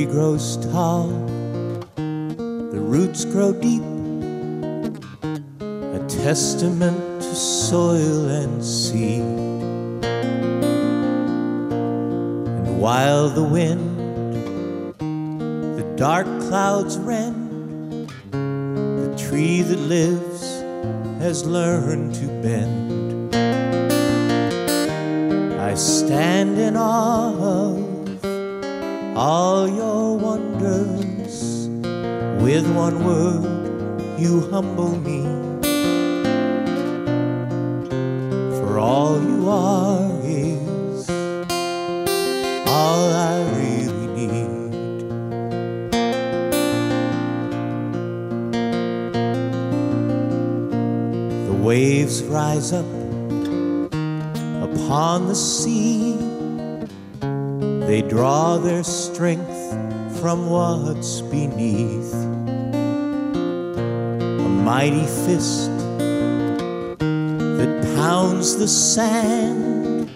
tree grows tall, the roots grow deep, a testament to soil and sea. And while the wind, the dark clouds rend, the tree that lives has learned to bend. I stand in awe all your wonders. With one word, you humble me. For all you are is all I really need. The waves rise up upon the sea. Draw their strength from what's beneath. A mighty fist that pounds the sand.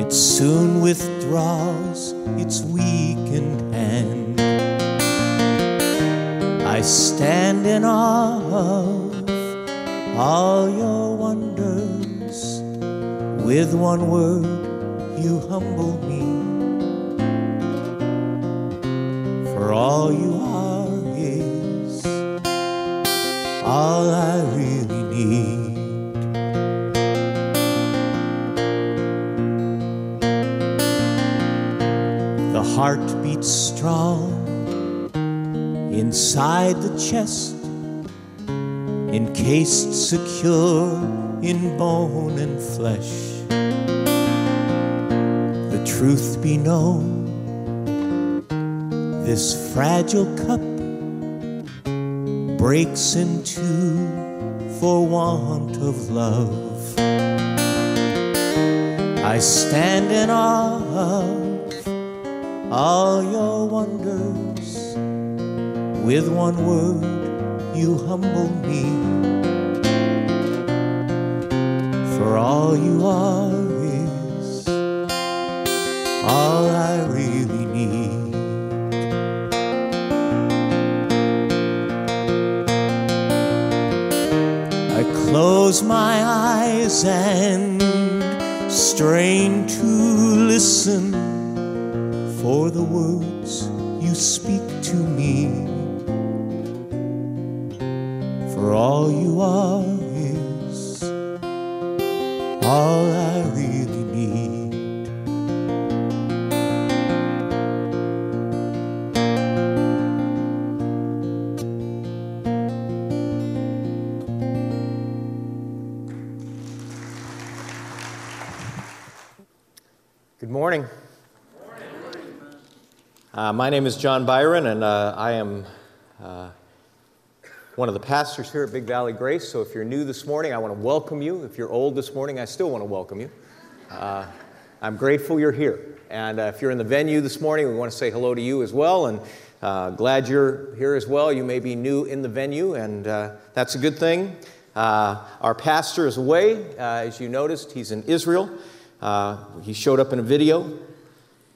It soon withdraws its weakened hand. I stand in awe of all your wonders. With one word, you humble chest, encased secure in bone and flesh. The truth be known, this fragile cup breaks in two for want of love. I stand in awe of all your wonders. With one word, you humble me. For all you are is all I really need. I close my eyes and strain to listen for the words you speak to me. All is all I really need. Good morning. Uh, my name is Jon Byron, and uh, I am one of the pastors here at Big Valley Grace. So if you're new this morning, I want to welcome you. If you're old this morning, I still want to welcome you. Uh, I'm grateful you're here. And uh, if you're in the venue this morning, we want to say hello to you as well. And uh, glad you're here as well. You may be new in the venue, and that's a good thing. our pastor is away. as you noticed, he's in Israel. Uh, he showed up in a video.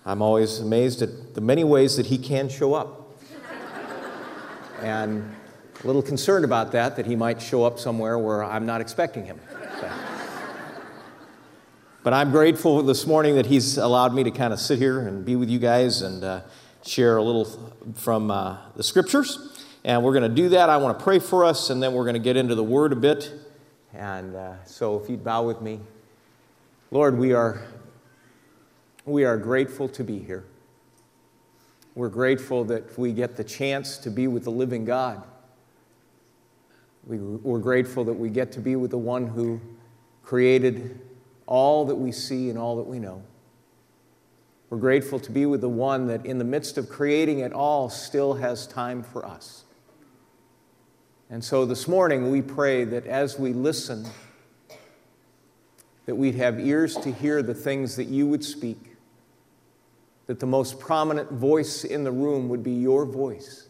I'm always amazed at the many ways that he can show up. and a little concerned about that, that he might show up somewhere where I'm not expecting him. But I'm grateful this morning that he's allowed me to kind of sit here and be with you guys and uh, share a little from uh, the scriptures. And we're going to do that. I want to pray for us, and then we're going to get into the word a bit. And uh, so if you'd bow with me. Lord, we are, we are grateful to be here. We're grateful that we get the chance to be with the living God. We, we're grateful that we get to be with the one who created all that we see and all that we know. We're grateful to be with the one that, in the midst of creating it all, still has time for us. And so this morning, we pray that as we listen, that we'd have ears to hear the things that you would speak, that the most prominent voice in the room would be your voice,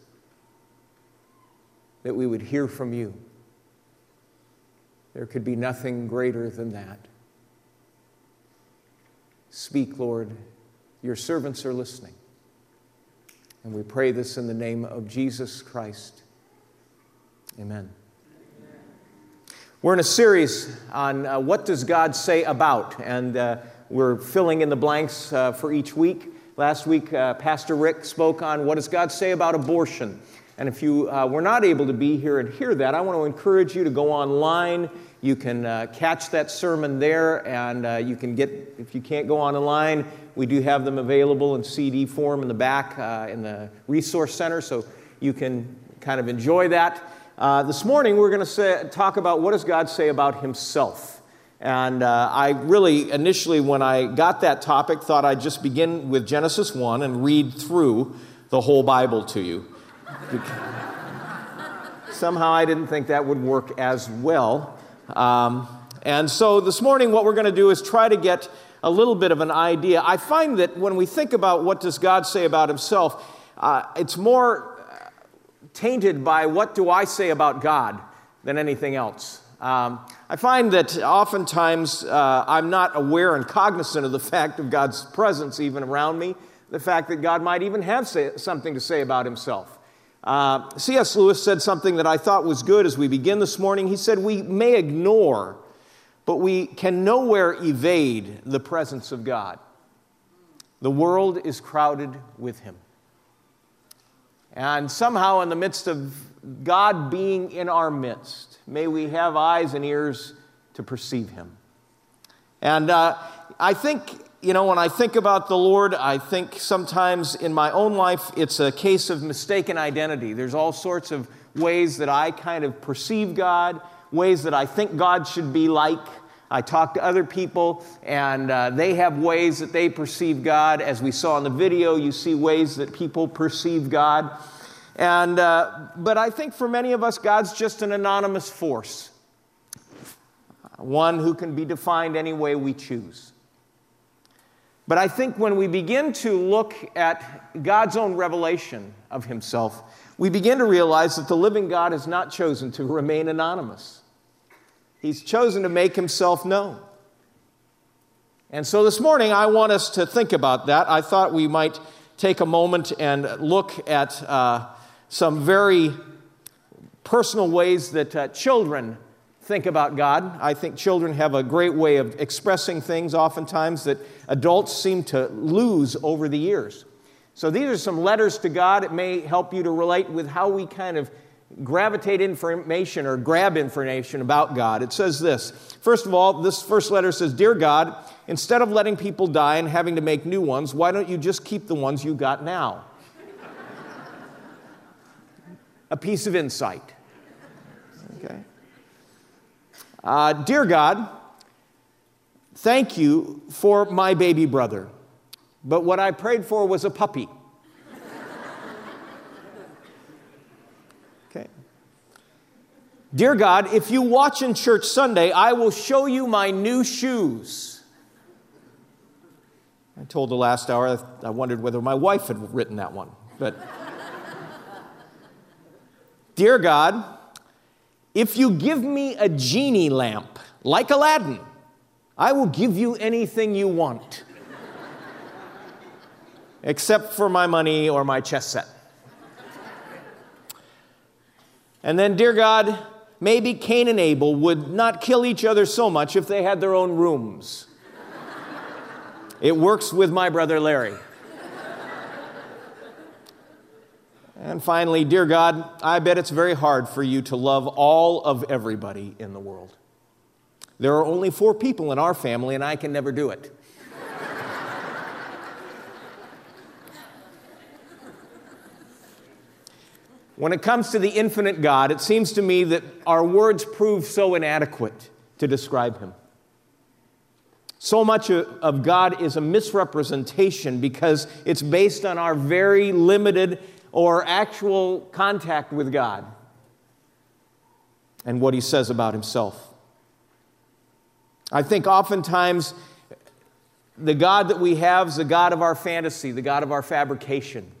that we would hear from you. There could be nothing greater than that. Speak, Lord. Your servants are listening. And we pray this in the name of Jesus Christ. Amen. We're in a series on uh, what does God say about, and uh, we're filling in the blanks uh, for each week. Last week, uh, Pastor Rick spoke on what does God say about abortion. And if you uh, were not able to be here and hear that, I want to encourage you to go online. You can uh, catch that sermon there, and you can get, if you can't go online, we do have them available in CD form in the back in the Resource Center, so you can kind of enjoy that. Uh, this morning, we're going to talk about what does God say about himself. And uh, I really, initially, when I got that topic, thought I'd just begin with Genesis 1 and read through the whole Bible to you. Somehow I didn't think that would work as well. Um, and so this morning, what we're going to do is try to get a little bit of an idea. I find that when we think about what does God say about himself, uh, it's more tainted by what do I say about God than anything else. Um, I find that oftentimes uh, I'm not aware and cognizant of the fact of God's presence even around me, the fact that God might even have say, something to say about himself. Uh, C.S. Lewis said something that I thought was good as we begin this morning. He said, We may ignore, but we can nowhere evade the presence of God. The world is crowded with him. And somehow, in the midst of God being in our midst, may we have eyes and ears to perceive Him. And uh, I think, you know, when I think about the Lord, I think sometimes in my own life it's a case of mistaken identity. There's all sorts of ways that I kind of perceive God, ways that I think God should be like. I talk to other people, and uh, they have ways that they perceive God. As we saw in the video, you see ways that people perceive God. And, uh, but I think for many of us, God's just an anonymous force, one who can be defined any way we choose. But I think when we begin to look at God's own revelation of Himself, we begin to realize that the living God has not chosen to remain anonymous. He's chosen to make himself known. And so this morning, I want us to think about that. I thought we might take a moment and look at uh, some very personal ways that uh, children think about God. I think children have a great way of expressing things, oftentimes, that adults seem to lose over the years. So these are some letters to God. It may help you to relate with how we kind of gravitate information or grab information about God. It says this First of all, this first letter says, Dear God, instead of letting people die and having to make new ones, why don't you just keep the ones you got now? A piece of insight. Okay. Uh, Dear God, thank you for my baby brother, but what I prayed for was a puppy. Okay. Dear God, if you watch in church Sunday, I will show you my new shoes. I told the last hour I wondered whether my wife had written that one. But Dear God, if you give me a genie lamp like Aladdin, I will give you anything you want, except for my money or my chess set. And then, dear God, maybe Cain and Abel would not kill each other so much if they had their own rooms. it works with my brother Larry. And finally, dear God, I bet it's very hard for you to love all of everybody in the world. There are only four people in our family, and I can never do it. When it comes to the infinite God, it seems to me that our words prove so inadequate to describe him. So much of God is a misrepresentation because it's based on our very limited or actual contact with God and what he says about himself. I think oftentimes the God that we have is the God of our fantasy, the God of our fabrication.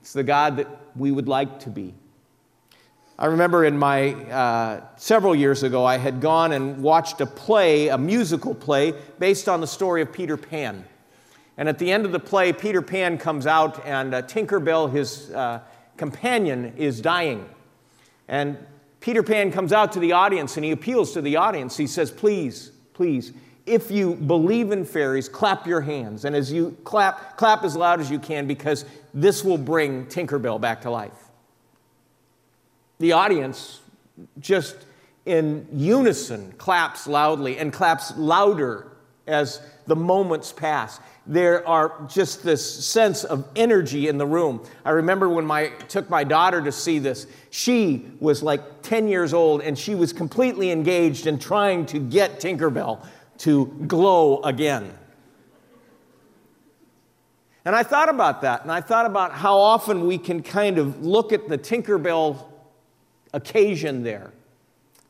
It's the God that we would like to be. I remember in my, uh, several years ago, I had gone and watched a play, a musical play, based on the story of Peter Pan. And at the end of the play, Peter Pan comes out, and uh, Tinkerbell, his uh, companion, is dying. And Peter Pan comes out to the audience and he appeals to the audience. He says, Please, please, if you believe in fairies, clap your hands. And as you clap, clap as loud as you can because this will bring Tinkerbell back to life. The audience just in unison claps loudly and claps louder as the moments pass. There are just this sense of energy in the room. I remember when I took my daughter to see this, she was like 10 years old and she was completely engaged in trying to get Tinkerbell to glow again. And I thought about that, and I thought about how often we can kind of look at the Tinkerbell occasion there,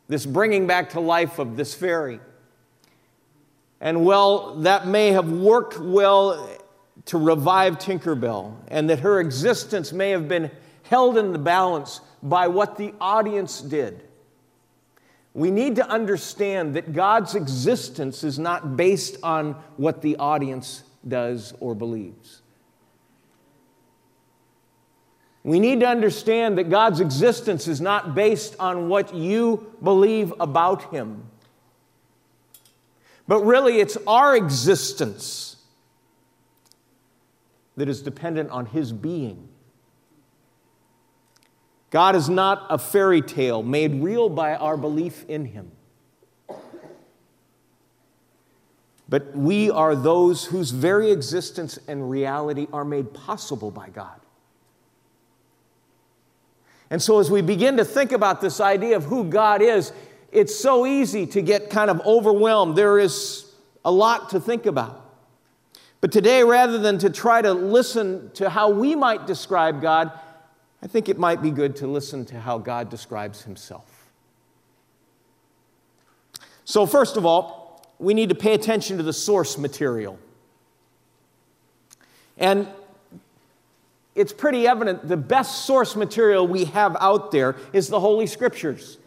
this bringing back to life of this fairy. And well, that may have worked well to revive Tinkerbell, and that her existence may have been held in the balance by what the audience did. We need to understand that God's existence is not based on what the audience does or believes. We need to understand that God's existence is not based on what you believe about Him, but really it's our existence that is dependent on His being. God is not a fairy tale made real by our belief in Him. But we are those whose very existence and reality are made possible by God. And so, as we begin to think about this idea of who God is, it's so easy to get kind of overwhelmed. There is a lot to think about. But today, rather than to try to listen to how we might describe God, I think it might be good to listen to how God describes himself. So, first of all, we need to pay attention to the source material. And it's pretty evident the best source material we have out there is the Holy Scriptures.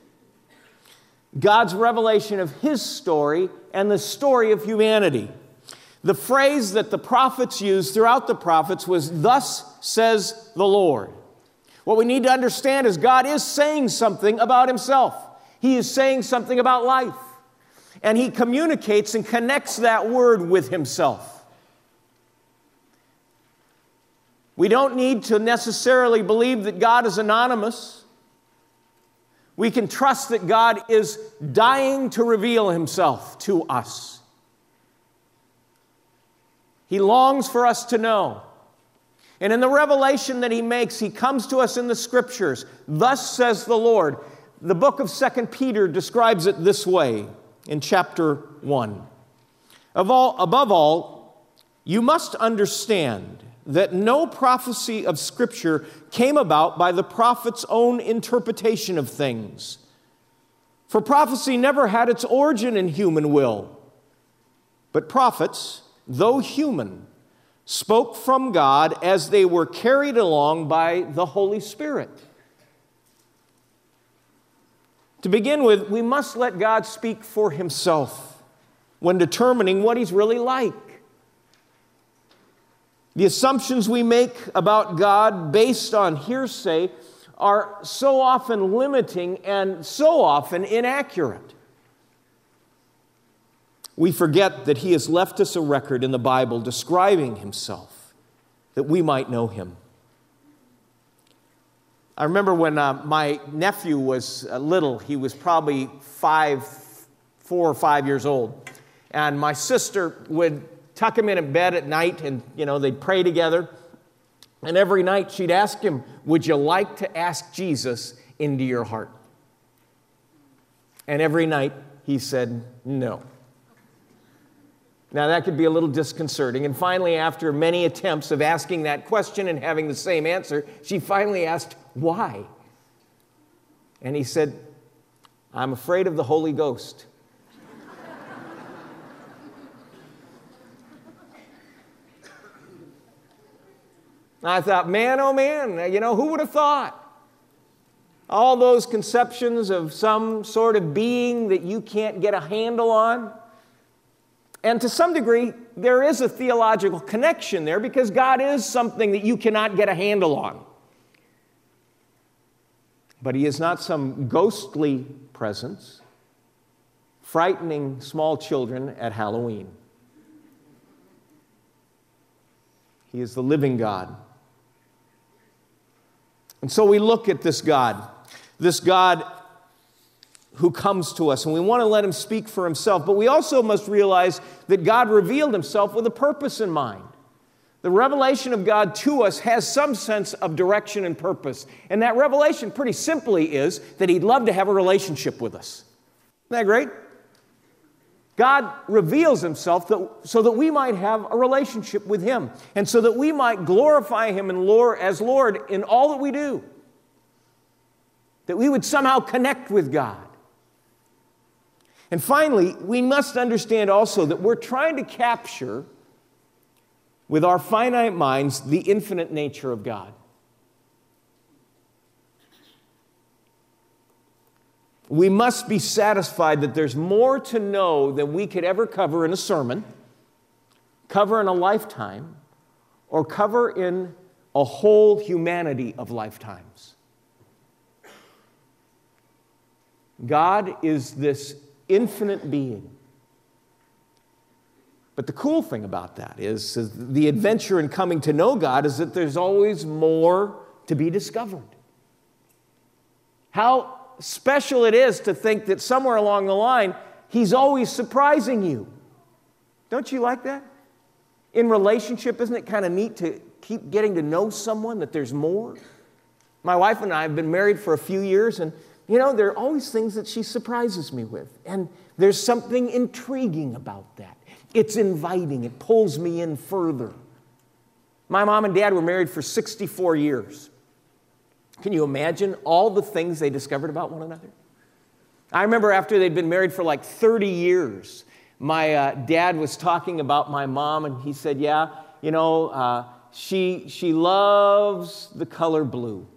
God's revelation of His story and the story of humanity. The phrase that the prophets used throughout the prophets was, Thus says the Lord. What we need to understand is God is saying something about Himself, He is saying something about life. And He communicates and connects that word with Himself. We don't need to necessarily believe that God is anonymous. We can trust that God is dying to reveal himself to us. He longs for us to know. And in the revelation that he makes, he comes to us in the scriptures. Thus says the Lord. The book of Second Peter describes it this way in chapter 1. Of all, above all, you must understand that no prophecy of Scripture came about by the prophet's own interpretation of things. For prophecy never had its origin in human will. But prophets, though human, spoke from God as they were carried along by the Holy Spirit. To begin with, we must let God speak for himself when determining what he's really like. The assumptions we make about God based on hearsay are so often limiting and so often inaccurate. We forget that He has left us a record in the Bible describing Himself that we might know Him. I remember when uh, my nephew was uh, little, he was probably five, four or five years old. And my sister would tuck him in a bed at night and, you know, they'd pray together. And every night she'd ask him, Would you like to ask Jesus into your heart? And every night he said, No. Now, that could be a little disconcerting. And finally, after many attempts of asking that question and having the same answer, she finally asked, Why? And he said, I'm afraid of the Holy Ghost. I thought, man, oh man, you know, who would have thought? All those conceptions of some sort of being that you can't get a handle on. And to some degree, there is a theological connection there because God is something that you cannot get a handle on. But He is not some ghostly presence frightening small children at Halloween. He is the living God. And so we look at this God, this God who comes to us, and we want to let him speak for himself. But we also must realize that God revealed himself with a purpose in mind. The revelation of God to us has some sense of direction and purpose. And that revelation, pretty simply, is that He'd love to have a relationship with us. Isn't that great? God reveals Himself that, so that we might have a relationship with Him and so that we might glorify Him and Lord, as Lord in all that we do. That we would somehow connect with God. And finally, we must understand also that we're trying to capture with our finite minds the infinite nature of God. We must be satisfied that there's more to know than we could ever cover in a sermon, cover in a lifetime, or cover in a whole humanity of lifetimes. God is this infinite being. But the cool thing about that is, is, the adventure in coming to know God is that there's always more to be discovered. How special it is to think that somewhere along the line, He's always surprising you. Don't you like that? In relationship, isn't it kind of neat to keep getting to know someone, that there's more? My wife and I have been married for a few years, and you know, there are always things that she surprises me with. And there's something intriguing about that. It's inviting, it pulls me in further. My mom and dad were married for 64 years. Can you imagine all the things they discovered about one another? I remember after they'd been married for like 30 years, my uh, dad was talking about my mom, and he said, Yeah, you know, uh, she, she loves the color blue.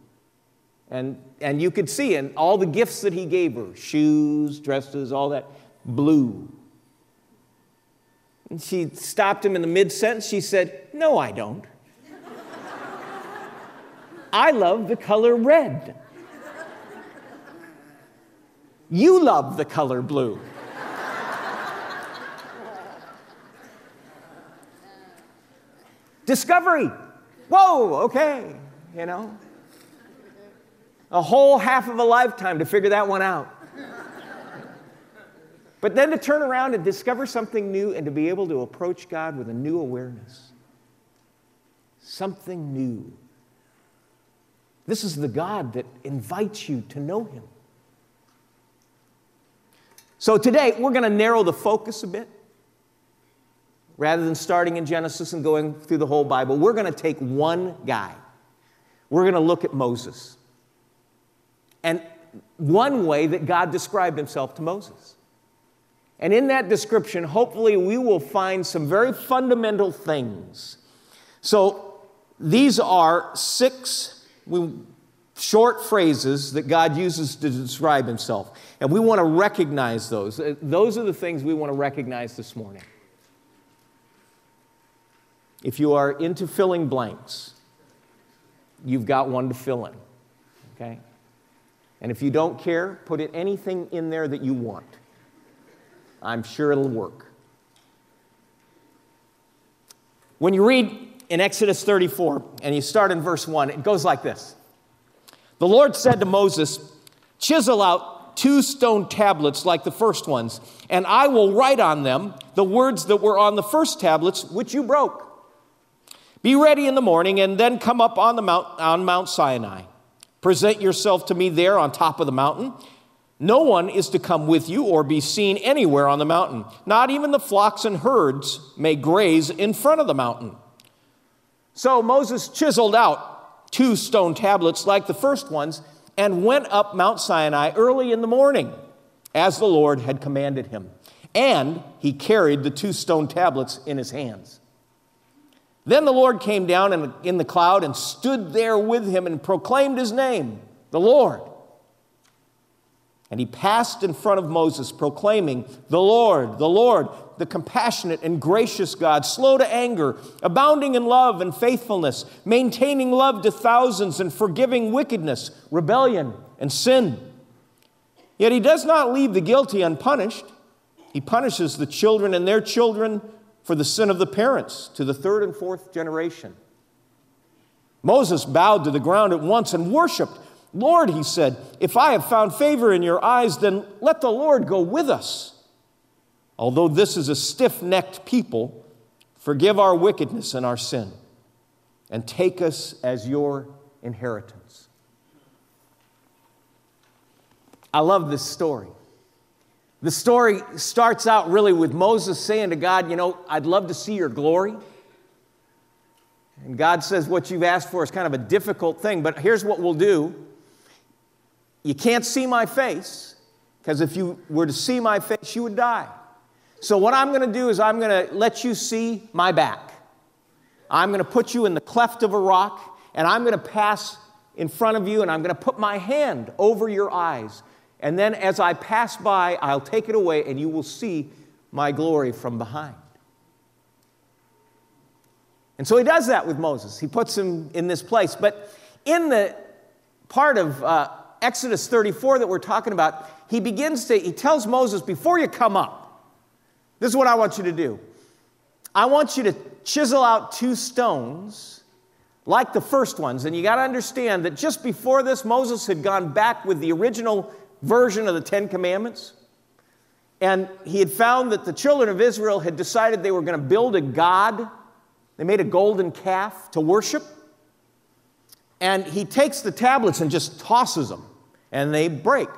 And, and you could see in all the gifts that he gave her shoes, dresses, all that blue. And she stopped him in the mid sentence. She said, No, I don't. I love the color red. You love the color blue. Discovery. Whoa, okay, you know a whole half of a lifetime to figure that one out. But then to turn around and discover something new and to be able to approach God with a new awareness. Something new. This is the God that invites you to know Him. So today, we're going to narrow the focus a bit. Rather than starting in Genesis and going through the whole Bible, we're going to take one guy. We're going to look at Moses and one way that God described himself to Moses. And in that description, hopefully, we will find some very fundamental things. So, these are six short phrases that God uses to describe himself. And we want to recognize those. Uh, those are the things we want to recognize this morning. If you are into filling blanks, you've got one to fill in. Okay? And if you don't care, put it anything in there that you want. I'm sure it'll work. When you read in Exodus 34 and you start in verse 1, it goes like this The Lord said to Moses, Chisel out two stone tablets like the first ones, and I will write on them the words that were on the first tablets which you broke. Be ready in the morning and then come up on, the mount, on Mount Sinai. Present yourself to me there on top of the mountain. No one is to come with you or be seen anywhere on the mountain. Not even the flocks and herds may graze in front of the mountain. So Moses chiseled out two stone tablets like the first ones and went up Mount Sinai early in the morning, as the Lord had commanded him. And he carried the two stone tablets in his hands. Then the Lord came down in the, cloud and stood there with him and proclaimed his name, the Lord. And he passed in front of Moses, proclaiming, The Lord, the Lord, the compassionate and gracious God, slow to anger, abounding in love and faithfulness, maintaining love to thousands, and forgiving wickedness, rebellion, and sin. Yet he does not leave the guilty unpunished. He punishes the children and their children for the sin of the parents to the third and fourth generation. Moses bowed to the ground at once and worshiped. Lord, he said, if I have found favor in your eyes, then let the Lord go with us. Although this is a stiff necked people, forgive our wickedness and our sin, and take us as your inheritance. I love this story. The story starts out really with Moses saying to God, You know, I'd love to see your glory. And God says, What you've asked for is kind of a difficult thing, but here's what we'll do. You can't see my face, because if you were to see my face, you would die. So, what I'm going to do is, I'm going to let you see my back. I'm going to put you in the cleft of a rock, and I'm going to pass in front of you, and I'm going to put my hand over your eyes. And then, as I pass by, I'll take it away, and you will see my glory from behind. And so he does that with Moses. He puts him in this place. But in the part of uh, Exodus 34 that we're talking about, he begins to, he tells Moses, before you come up, this is what I want you to do. I want you to chisel out two stones like the first ones. And you got to understand that just before this, Moses had gone back with the original version of the Ten Commandments. And he had found that the children of Israel had decided they were going to build a God they made a golden calf to worship. And he takes the tablets and just tosses them, and they break.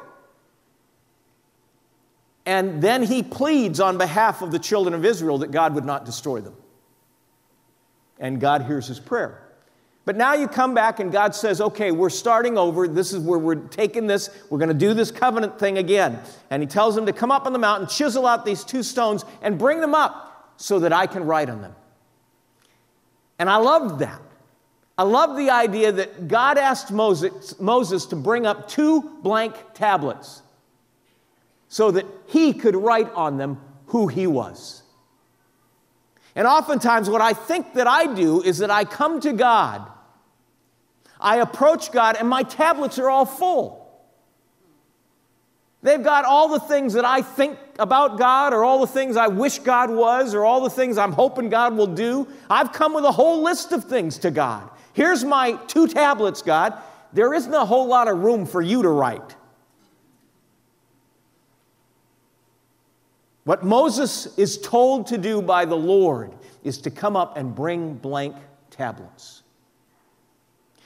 And then he pleads on behalf of the children of Israel that God would not destroy them. And God hears his prayer. But now you come back and God says, okay, we're starting over. This is where we're taking this. We're going to do this covenant thing again. And he tells them to come up on the mountain, chisel out these two stones, and bring them up so that I can write on them. And I loved that. I love the idea that God asked Moses, Moses to bring up two blank tablets so that he could write on them who he was. And oftentimes, what I think that I do is that I come to God, I approach God, and my tablets are all full. They've got all the things that I think about God, or all the things I wish God was, or all the things I'm hoping God will do. I've come with a whole list of things to God. Here's my two tablets, God. There isn't a whole lot of room for you to write. What Moses is told to do by the Lord is to come up and bring blank tablets.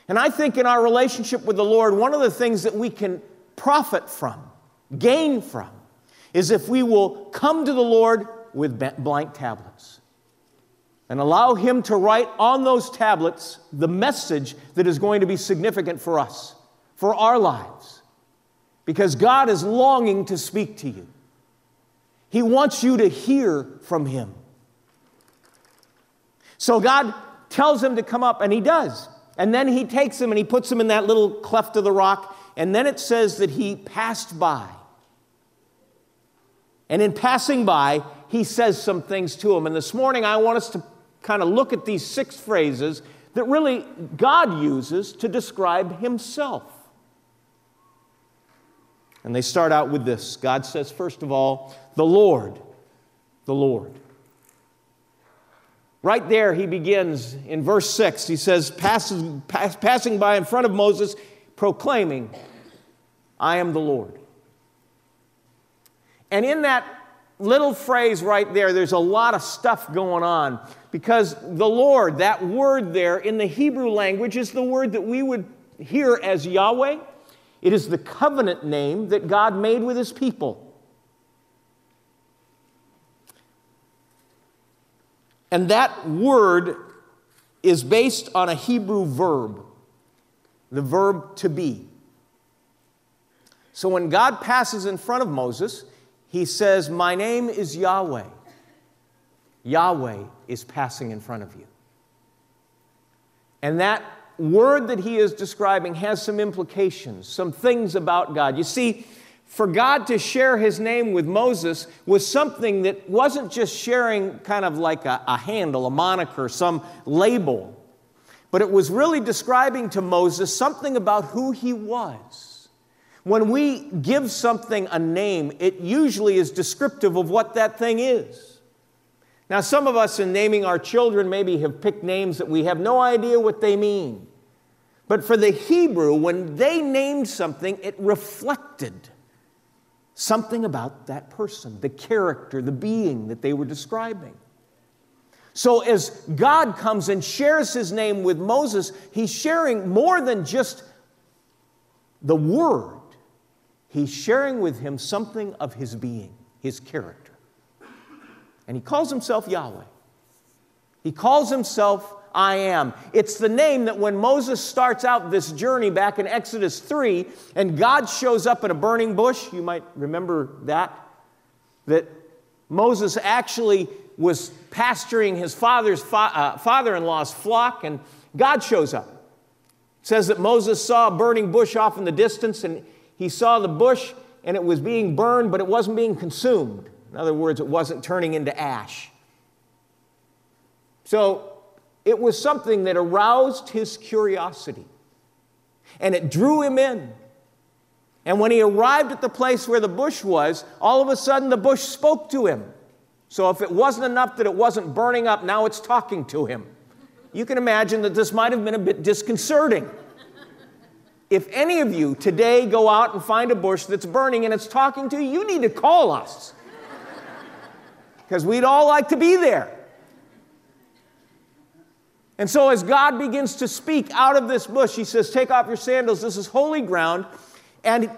And I think in our relationship with the Lord, one of the things that we can profit from gain from is if we will come to the Lord with blank tablets and allow Him to write on those tablets the message that is going to be significant for us, for our lives. Because God is longing to speak to you, He wants you to hear from Him. So God tells him to come up, and he does. And then he takes him and he puts him in that little cleft of the rock, and then it says that he passed by. And in passing by, he says some things to him. And this morning, I want us to kind of look at these six phrases that really God uses to describe himself. And they start out with this God says, first of all, the Lord, the Lord. Right there, he begins in verse 6. He says, passes, pass, passing by in front of Moses, proclaiming, I am the Lord. And in that little phrase right there, there's a lot of stuff going on because the Lord, that word there in the Hebrew language, is the word that we would hear as Yahweh. It is the covenant name that God made with his people. And that word is based on a Hebrew verb, the verb to be. So when God passes in front of Moses, he says, My name is Yahweh. Yahweh is passing in front of you. And that word that he is describing has some implications, some things about God. You see, for God to share his name with Moses was something that wasn't just sharing kind of like a, a, handle, a moniker, some label, but it was really describing to Moses something about who he was. When we give something a name, it usually is descriptive of what that thing is. Now, some of us in naming our children maybe have picked names that we have no idea what they mean. But for the Hebrew, when they named something, it reflected something about that person, the character, the being that they were describing. So, as God comes and shares his name with Moses, he's sharing more than just the word, he's sharing with him something of his being, his character. And he calls himself Yahweh. He calls himself I am. It's the name that when Moses starts out this journey back in Exodus 3 and God shows up in a burning bush, you might remember that, that Moses actually was pasturing his father's fa- uh, father-in-law's flock and God shows up. It says that Moses saw a burning bush off in the distance and he saw the bush and it was being burned, but it wasn't being consumed. In other words, it wasn't turning into ash. So it was something that aroused his curiosity and it drew him in. And when he arrived at the place where the bush was, all of a sudden the bush spoke to him. So if it wasn't enough that it wasn't burning up, now it's talking to him. You can imagine that this might have been a bit disconcerting. If any of you today go out and find a bush that's burning and it's talking to you, you need to call us. Because we'd all like to be there. And so, as God begins to speak out of this bush, he says, Take off your sandals, this is holy ground. And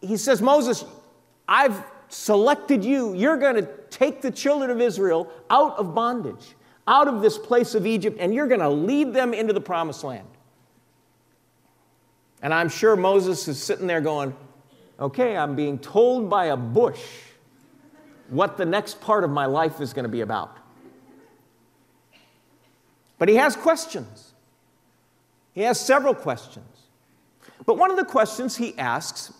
he says, Moses, I've selected you. You're going to take the children of Israel out of bondage, out of this place of Egypt, and you're going to lead them into the promised land. And I'm sure Moses is sitting there going, Okay, I'm being told by a bush what the next part of my life is going to be about. But he has questions. He has several questions. But one of the questions he asks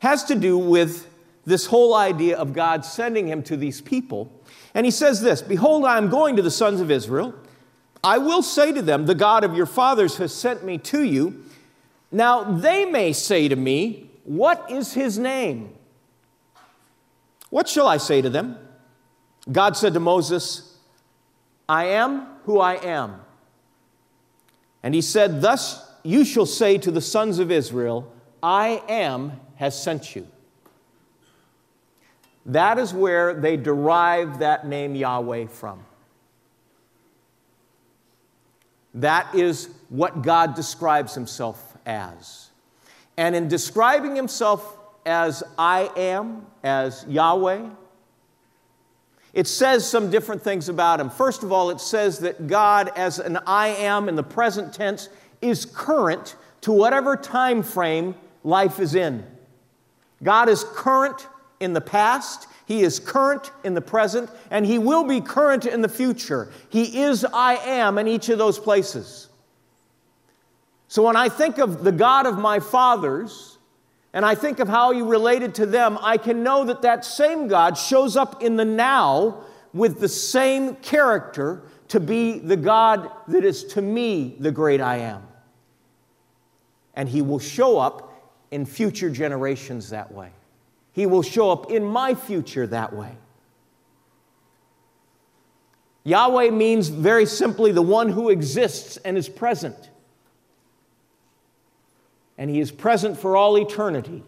has to do with this whole idea of God sending him to these people. And he says this Behold, I am going to the sons of Israel. I will say to them, The God of your fathers has sent me to you. Now they may say to me, What is his name? What shall I say to them? God said to Moses, I am who I am. And he said, Thus you shall say to the sons of Israel, I am has sent you. That is where they derive that name Yahweh from. That is what God describes himself as. And in describing himself as I am, as Yahweh, it says some different things about him. First of all, it says that God, as an I am in the present tense, is current to whatever time frame life is in. God is current in the past, He is current in the present, and He will be current in the future. He is I am in each of those places. So when I think of the God of my fathers, and I think of how you related to them, I can know that that same God shows up in the now with the same character to be the God that is to me the great I am. And He will show up in future generations that way. He will show up in my future that way. Yahweh means very simply the one who exists and is present and He is present for all eternity.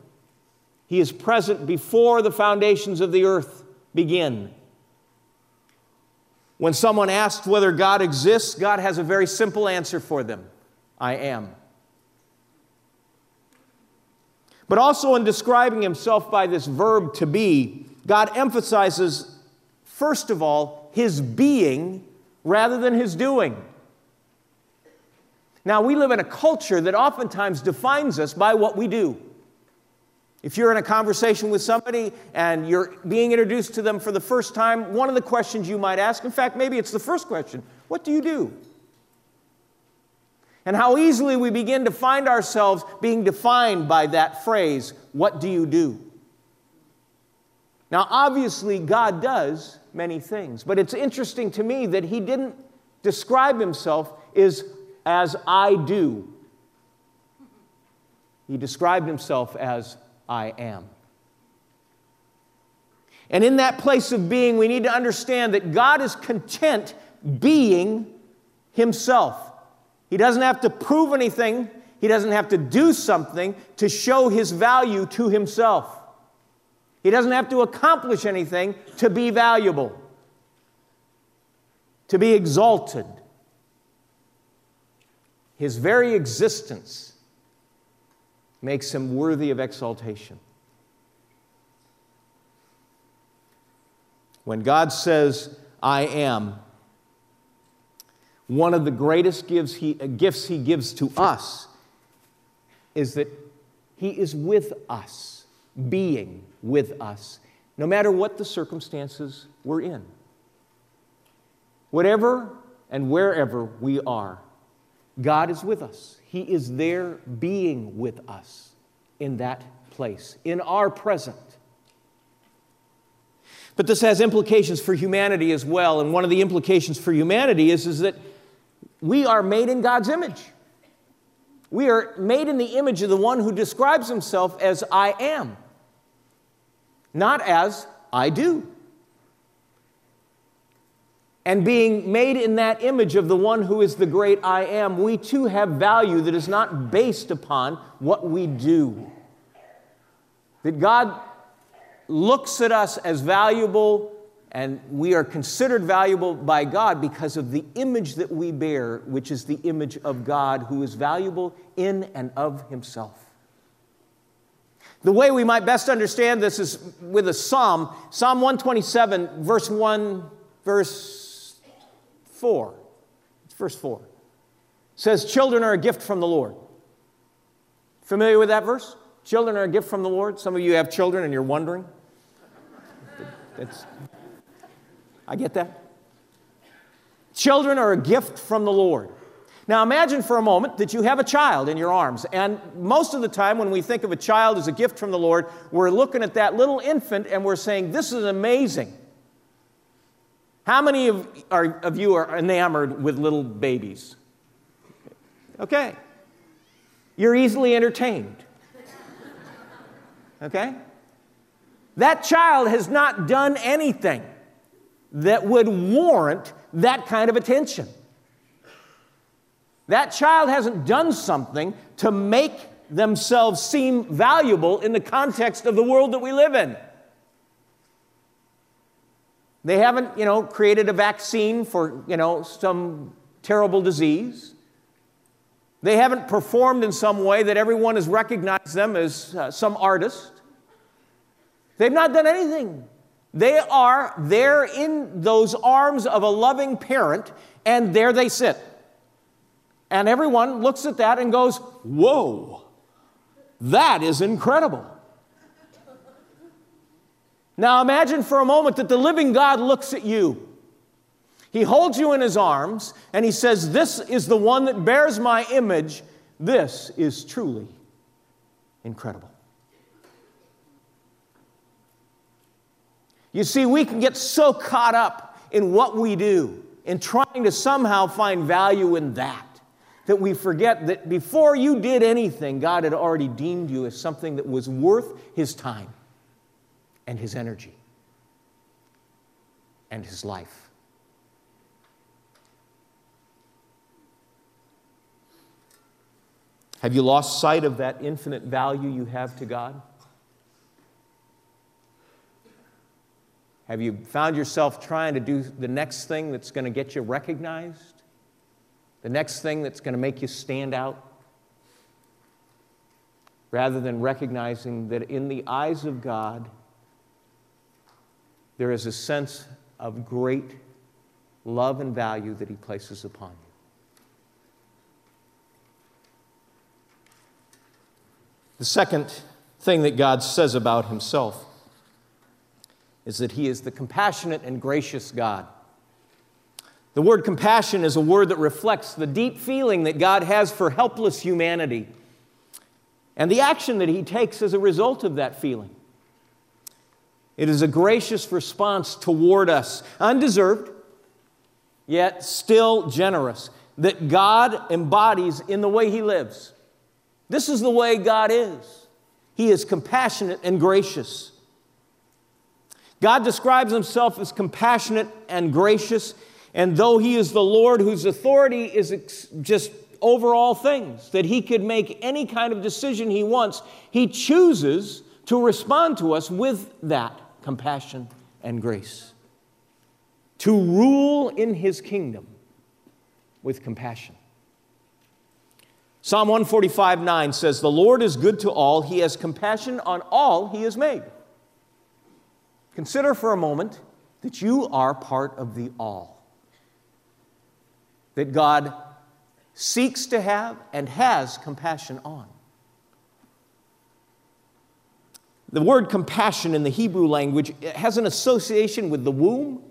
He is present before the foundations of the earth begin. When someone asks whether God exists, God has a very simple answer for them I am. But also in describing himself by this verb to be, God emphasizes, first of all, his being rather than his doing. Now, we live in a culture that oftentimes defines us by what we do. If you're in a conversation with somebody and you're being introduced to them for the first time, one of the questions you might ask, in fact, maybe it's the first question what do you do? And how easily we begin to find ourselves being defined by that phrase, What do you do? Now, obviously, God does many things, but it's interesting to me that he didn't describe himself as, as I do. He described himself as I am. And in that place of being, we need to understand that God is content being Himself. He doesn't have to prove anything, He doesn't have to do something to show His value to Himself. He doesn't have to accomplish anything to be valuable, to be exalted. His very existence makes him worthy of exaltation. When God says, I am, one of the greatest gifts he, uh, gifts he gives to us is that He is with us, being with us, no matter what the circumstances we're in. Whatever and wherever we are, God is with us. He is there being with us in that place, in our present. But this has implications for humanity as well. And one of the implications for humanity is, is that we are made in God's image. We are made in the image of the one who describes himself as I am, not as I do. And being made in that image of the one who is the great I am, we too have value that is not based upon what we do. That God looks at us as valuable and we are considered valuable by God because of the image that we bear, which is the image of God who is valuable in and of himself. The way we might best understand this is with a psalm, Psalm 127, verse 1, verse 4. It's verse 4. It says, Children are a gift from the Lord. Familiar with that verse? Children are a gift from the Lord. Some of you have children and you're wondering. I get that. Children are a gift from the Lord. Now imagine for a moment that you have a child in your arms. And most of the time, when we think of a child as a gift from the Lord, we're looking at that little infant and we're saying, This is amazing. How many of, are, of you are enamored with little babies? Okay. You're easily entertained. Okay? That child has not done anything that would warrant that kind of attention. That child hasn't done something to make themselves seem valuable in the context of the world that we live in. They haven't, you know, created a vaccine for, you know, some terrible disease. They haven't performed in some way that everyone has recognized them as uh, some artist. They've not done anything. They are there in those arms of a loving parent, and there they sit. And everyone looks at that and goes, Whoa, that is incredible. Now imagine for a moment that the living God looks at you. He holds you in his arms and he says, This is the one that bears my image. This is truly incredible. You see, we can get so caught up in what we do, in trying to somehow find value in that, that we forget that before you did anything, God had already deemed you as something that was worth His time and His energy and His life. Have you lost sight of that infinite value you have to God? Have you found yourself trying to do the next thing that's going to get you recognized? The next thing that's going to make you stand out? Rather than recognizing that in the eyes of God, there is a sense of great love and value that He places upon you. The second thing that God says about Himself is that He is the compassionate and gracious God. The word compassion is a word that reflects the deep feeling that God has for helpless humanity. and the action that he takes as a result of that feeling. It is a gracious response toward us, undeserved, yet still generous, that God embodies in the way he lives. This is the way God is. He is compassionate and gracious. God describes himself as compassionate and gracious, and though he is the Lord whose authority is ex- just over all things, that he could make any kind of decision he wants, he chooses to respond to us with that compassion and grace. To rule in his kingdom with compassion. Psalm 145 9 says, The Lord is good to all, he has compassion on all he has made. Consider for a moment that you are part of the all. That God seeks to have and has compassion on. The word compassion in the Hebrew language has an association with the womb.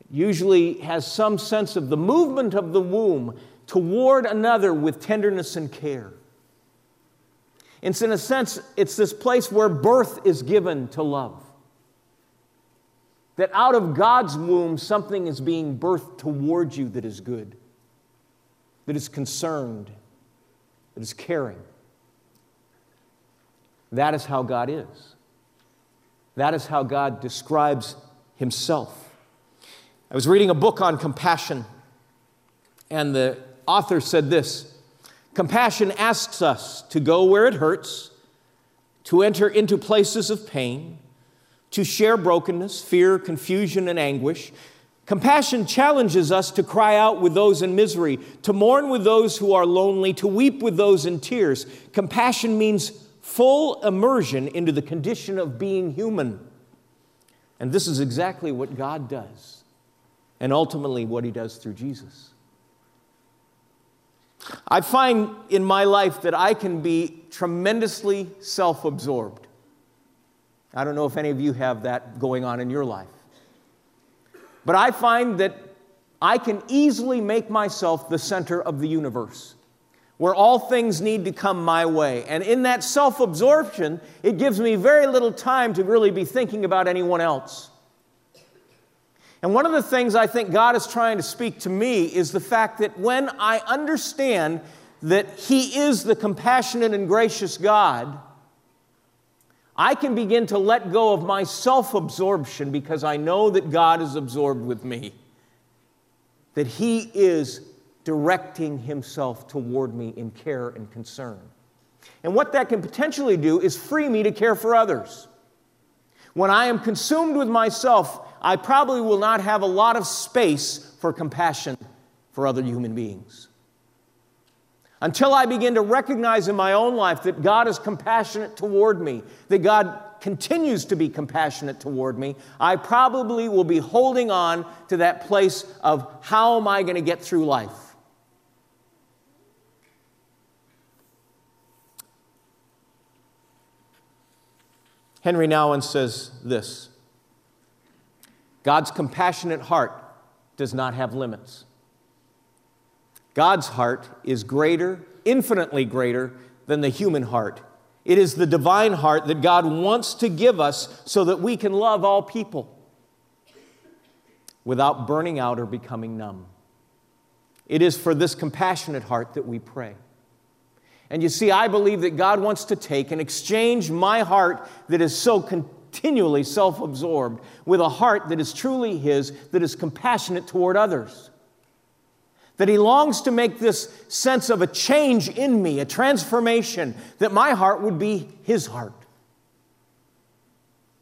It usually has some sense of the movement of the womb toward another with tenderness and care. It's in a sense, it's this place where birth is given to love. That out of God's womb, something is being birthed towards you that is good, that is concerned, that is caring. That is how God is. That is how God describes Himself. I was reading a book on compassion, and the author said this Compassion asks us to go where it hurts, to enter into places of pain, to share brokenness, fear, confusion, and anguish. Compassion challenges us to cry out with those in misery, to mourn with those who are lonely, to weep with those in tears. Compassion means full immersion into the condition of being human. And this is exactly what God does, and ultimately what He does through Jesus. I find in my life that I can be tremendously self absorbed. I don't know if any of you have that going on in your life. But I find that I can easily make myself the center of the universe, where all things need to come my way. And in that self absorption, it gives me very little time to really be thinking about anyone else. And one of the things I think God is trying to speak to me is the fact that when I understand that He is the compassionate and gracious God, I can begin to let go of my self absorption because I know that God is absorbed with me, that He is directing Himself toward me in care and concern. And what that can potentially do is free me to care for others. When I am consumed with myself, I probably will not have a lot of space for compassion for other human beings. Until I begin to recognize in my own life that God is compassionate toward me, that God continues to be compassionate toward me, I probably will be holding on to that place of how am I going to get through life? Henry Nouwen says this God's compassionate heart does not have limits. God's heart is greater, infinitely greater than the human heart. It is the divine heart that God wants to give us so that we can love all people without burning out or becoming numb. It is for this compassionate heart that we pray. And you see, I believe that God wants to take and exchange my heart that is so continually self absorbed, with a heart that is truly His, that is compassionate toward others. That He longs to make this sense of a change in me, a transformation, that my heart would be His heart.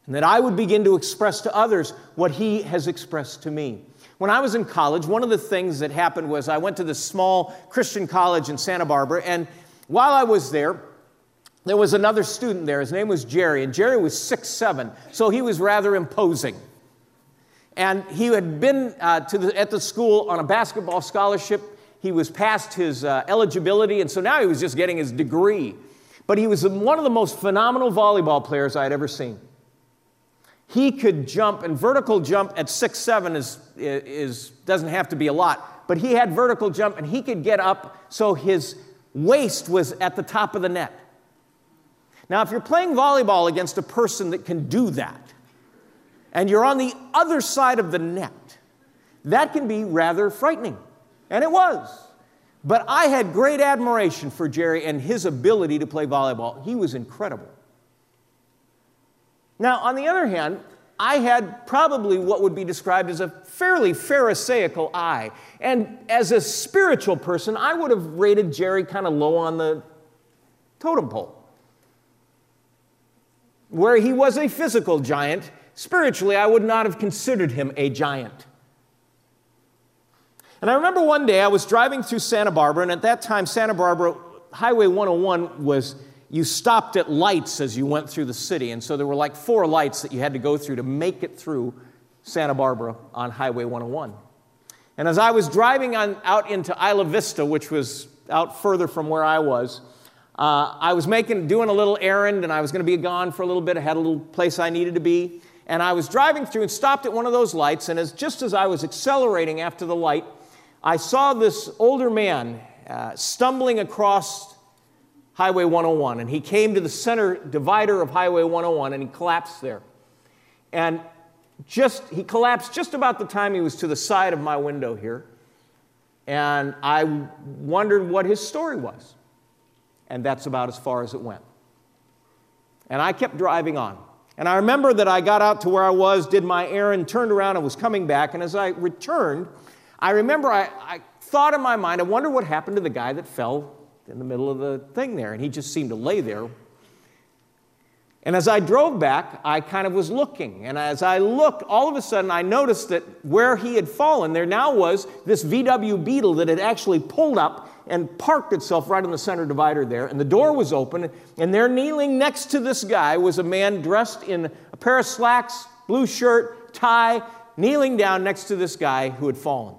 And that I would begin to express to others what He has expressed to me. When I was in college, one of the things that happened was I went to this small Christian college in Santa Barbara, and while I was there, there was another student there. His name was Jerry, and Jerry was six seven, so he was rather imposing. And he had been uh, to the, at the school on a basketball scholarship. He was past his uh, eligibility, and so now he was just getting his degree. But he was one of the most phenomenal volleyball players I had ever seen. He could jump, and vertical jump at six seven is, is, doesn't have to be a lot, but he had vertical jump, and he could get up so his waist was at the top of the net. Now, if you're playing volleyball against a person that can do that, and you're on the other side of the net, that can be rather frightening. And it was. But I had great admiration for Jerry and his ability to play volleyball. He was incredible. Now, on the other hand, I had probably what would be described as a fairly Pharisaical eye. And as a spiritual person, I would have rated Jerry kind of low on the totem pole. Where he was a physical giant, spiritually, I would not have considered him a giant. And I remember one day I was driving through Santa Barbara, and at that time, Santa Barbara, Highway 101 was you stopped at lights as you went through the city. And so there were like four lights that you had to go through to make it through Santa Barbara on Highway 101. And as I was driving on, out into Isla Vista, which was out further from where I was, uh, I was making, doing a little errand and I was going to be gone for a little bit. I had a little place I needed to be. And I was driving through and stopped at one of those lights. And as, just as I was accelerating after the light, I saw this older man uh, stumbling across Highway 101. And he came to the center divider of Highway 101 and he collapsed there. And just, he collapsed just about the time he was to the side of my window here. And I wondered what his story was. And that's about as far as it went. And I kept driving on. And I remember that I got out to where I was, did my errand, turned around, and was coming back. And as I returned, I remember I, I thought in my mind, I wonder what happened to the guy that fell in the middle of the thing there, and he just seemed to lay there. And as I drove back, I kind of was looking. And as I looked, all of a sudden I noticed that where he had fallen, there now was this VW Beetle that had actually pulled up and parked itself right on the center divider there. And the door was open, and there kneeling next to this guy was a man dressed in a pair of slacks, blue shirt, tie, kneeling down next to this guy who had fallen.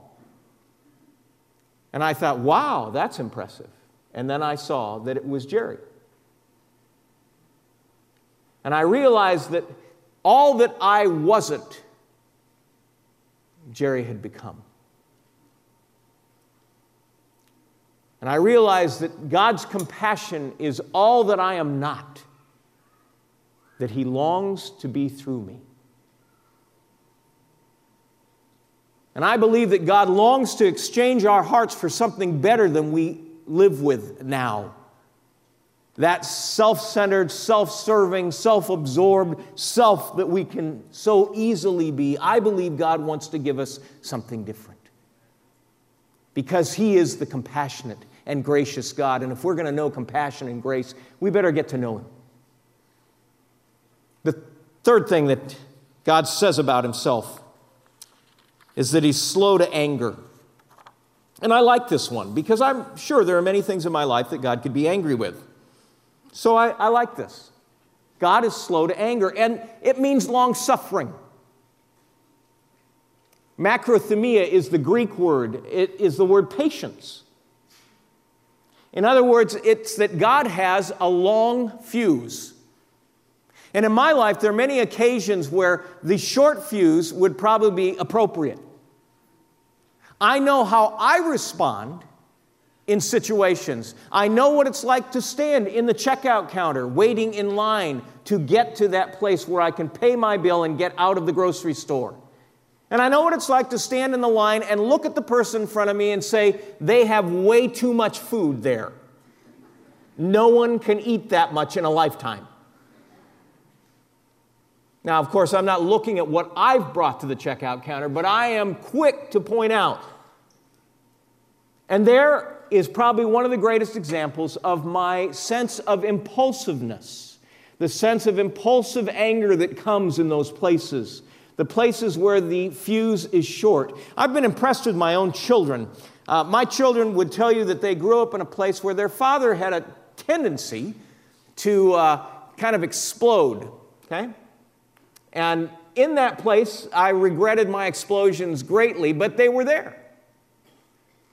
And I thought, wow, that's impressive. And then I saw that it was Jerry. And I realized that all that I wasn't, Jerry had become. And I realized that God's compassion is all that I am not, that He longs to be through me. And I believe that God longs to exchange our hearts for something better than we live with now. That self centered, self serving, self absorbed self that we can so easily be. I believe God wants to give us something different. Because He is the compassionate and gracious God. And if we're going to know compassion and grace, we better get to know Him. The third thing that God says about Himself is that He's slow to anger. And I like this one because I'm sure there are many things in my life that God could be angry with. So I, I like this. God is slow to anger, and it means long suffering. Makrothumia is the Greek word, it is the word patience. In other words, it's that God has a long fuse. And in my life, there are many occasions where the short fuse would probably be appropriate. I know how I respond in situations. I know what it's like to stand in the checkout counter, waiting in line to get to that place where I can pay my bill and get out of the grocery store. And I know what it's like to stand in the line and look at the person in front of me and say, they have way too much food there. No one can eat that much in a lifetime. Now, of course, I'm not looking at what I've brought to the checkout counter, but I am quick to point out. And there is probably one of the greatest examples of my sense of impulsiveness, the sense of impulsive anger that comes in those places, the places where the fuse is short. I've been impressed with my own children. Uh, my children would tell you that they grew up in a place where their father had a tendency to uh, kind of explode, okay? And in that place, I regretted my explosions greatly, but they were there.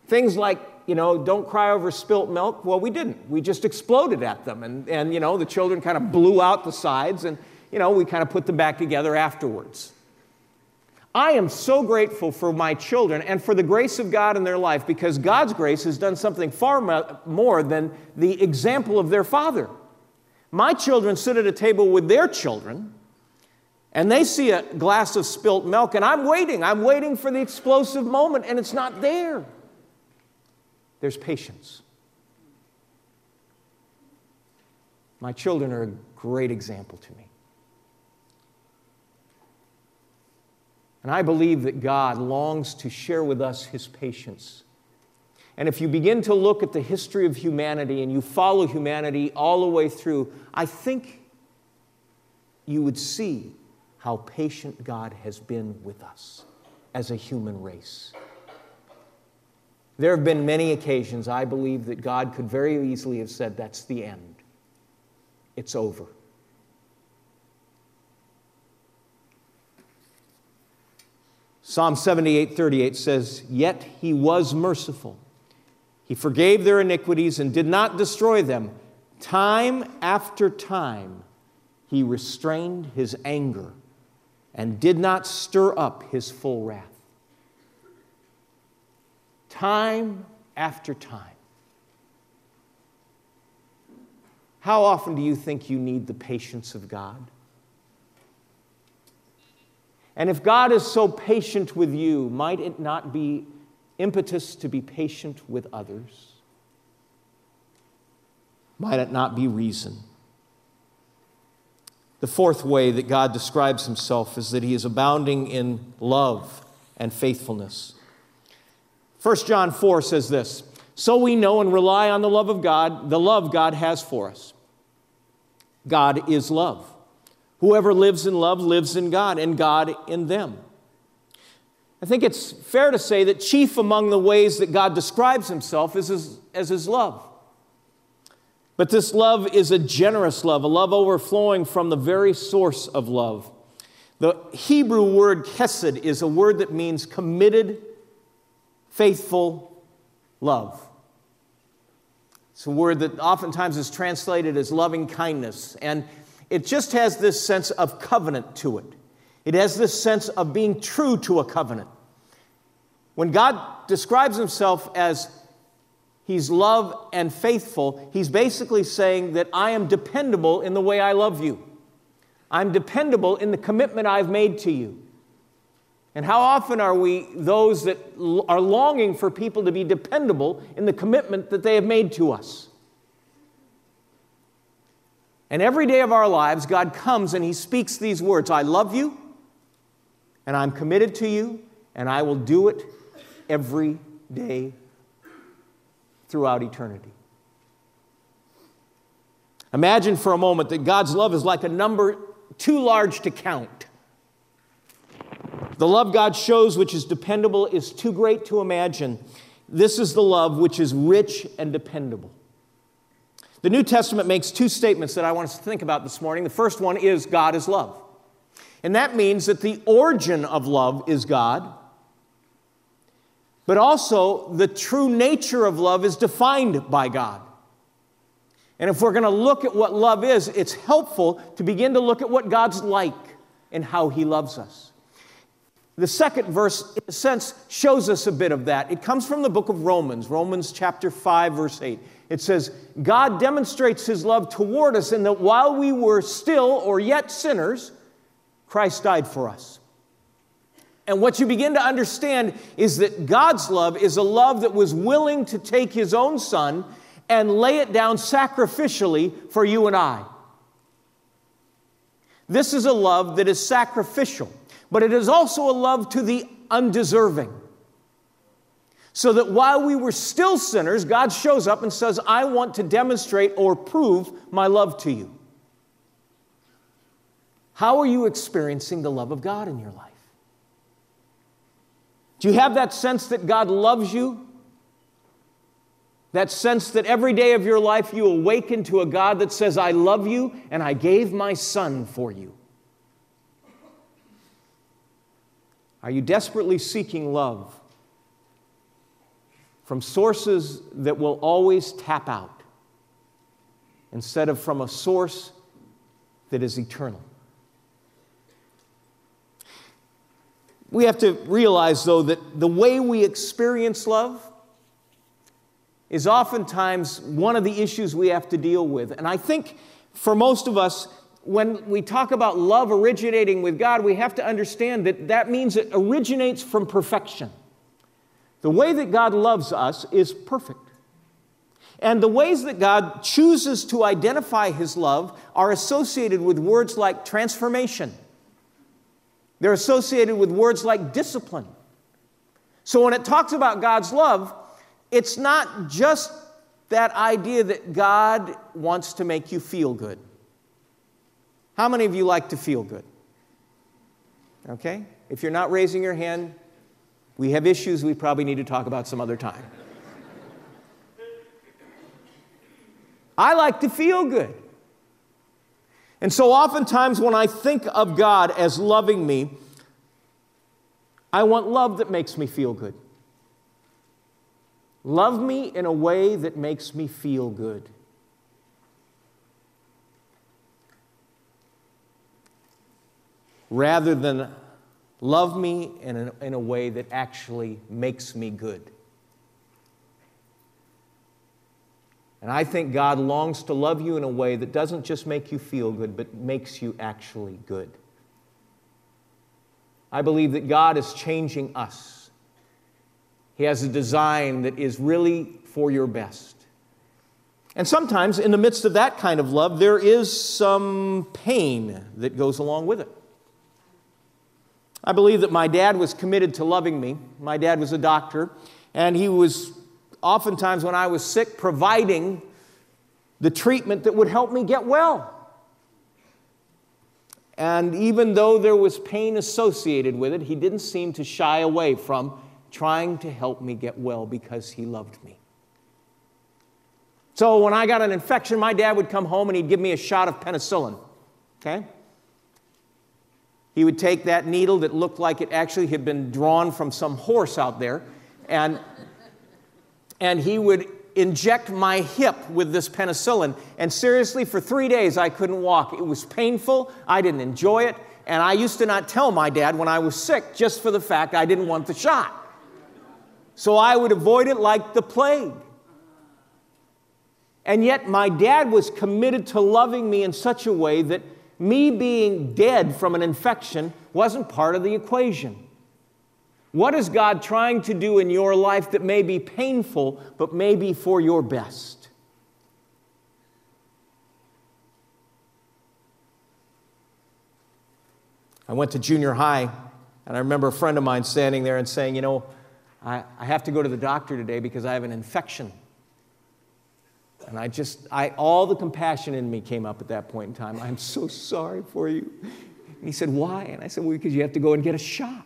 Things like, you know, don't cry over spilt milk. Well, we didn't. We just exploded at them. And, and you know, the children kind of blew out the sides, and, you know, we kind of put them back together afterwards. I am so grateful for my children and for the grace of God in their life because God's grace has done something far more than the example of their father. My children sit at a table with their children and they see a glass of spilt milk, and I'm waiting. I'm waiting for the explosive moment, and it's not there. There's patience. My children are a great example to me. And I believe that God longs to share with us his patience. And if you begin to look at the history of humanity and you follow humanity all the way through, I think you would see how patient God has been with us as a human race. There have been many occasions I believe that God could very easily have said, That's the end. It's over. Psalm 78 38 says, Yet he was merciful. He forgave their iniquities and did not destroy them. Time after time, he restrained his anger and did not stir up his full wrath. Time after time. How often do you think you need the patience of God? And if God is so patient with you, might it not be impetus to be patient with others? Might it not be reason? The fourth way that God describes himself is that he is abounding in love and faithfulness. 1 John 4 says this So we know and rely on the love of God, the love God has for us. God is love. Whoever lives in love lives in God, and God in them. I think it's fair to say that chief among the ways that God describes himself is as his love. But this love is a generous love, a love overflowing from the very source of love. The Hebrew word chesed is a word that means committed, faithful love. It's a word that oftentimes is translated as loving kindness. And it just has this sense of covenant to it. It has this sense of being true to a covenant. When God describes himself as he's love and faithful, he's basically saying that I am dependable in the way I love you. I'm dependable in the commitment I've made to you. And how often are we those that are longing for people to be dependable in the commitment that they have made to us? And every day of our lives, God comes and He speaks these words I love you, and I'm committed to you, and I will do it every day throughout eternity. Imagine for a moment that God's love is like a number too large to count. The love God shows, which is dependable, is too great to imagine. This is the love which is rich and dependable. The New Testament makes two statements that I want us to think about this morning. The first one is God is love. And that means that the origin of love is God, but also the true nature of love is defined by God. And if we're going to look at what love is, it's helpful to begin to look at what God's like and how He loves us. The second verse, in a sense, shows us a bit of that. It comes from the book of Romans, Romans chapter 5, verse 8. It says, God demonstrates his love toward us in that while we were still or yet sinners, Christ died for us. And what you begin to understand is that God's love is a love that was willing to take his own son and lay it down sacrificially for you and I. This is a love that is sacrificial, but it is also a love to the undeserving. So that while we were still sinners, God shows up and says, I want to demonstrate or prove my love to you. How are you experiencing the love of God in your life? Do you have that sense that God loves you? That sense that every day of your life you awaken to a God that says, I love you and I gave my son for you. Are you desperately seeking love from sources that will always tap out instead of from a source that is eternal. We have to realize, though, that the way we experience love is oftentimes one of the issues we have to deal with. And I think for most of us, when we talk about love originating with God, we have to understand that that means it originates from perfection. The way that God loves us is perfect. And the ways that God chooses to identify His love are associated with words like transformation. They're associated with words like discipline. So when it talks about God's love, it's not just that idea that God wants to make you feel good. How many of you like to feel good? Okay? If you're not raising your hand, we have issues we probably need to talk about some other time. I like to feel good. And so oftentimes when I think of God as loving me, I want love that makes me feel good. Love me in a way that makes me feel good. Rather than love me in a, in a way that actually makes me good. And I think God longs to love you in a way that doesn't just make you feel good, but makes you actually good. I believe that God is changing us. He has a design that is really for your best. And sometimes, in the midst of that kind of love, there is some pain that goes along with it. I believe that my dad was committed to loving me. My dad was a doctor, and he was oftentimes, when I was sick, providing the treatment that would help me get well. And even though there was pain associated with it, he didn't seem to shy away from trying to help me get well because he loved me. So when I got an infection, my dad would come home and he'd give me a shot of penicillin. Okay? He would take that needle that looked like it actually had been drawn from some horse out there, and, and he would inject my hip with this penicillin. And seriously, for three days, I couldn't walk. It was painful. I didn't enjoy it. And I used to not tell my dad when I was sick just for the fact I didn't want the shot. So I would avoid it like the plague. And yet, my dad was committed to loving me in such a way that me being dead from an infection wasn't part of the equation. What is God trying to do in your life that may be painful, but may be for your best? I went to junior high, and I remember a friend of mine standing there and saying, You know, I, I have to go to the doctor today because I have an infection. And I just, I, all the compassion in me came up at that point in time. I'm so sorry for you. And he said, Why? And I said, Well, because you have to go and get a shot.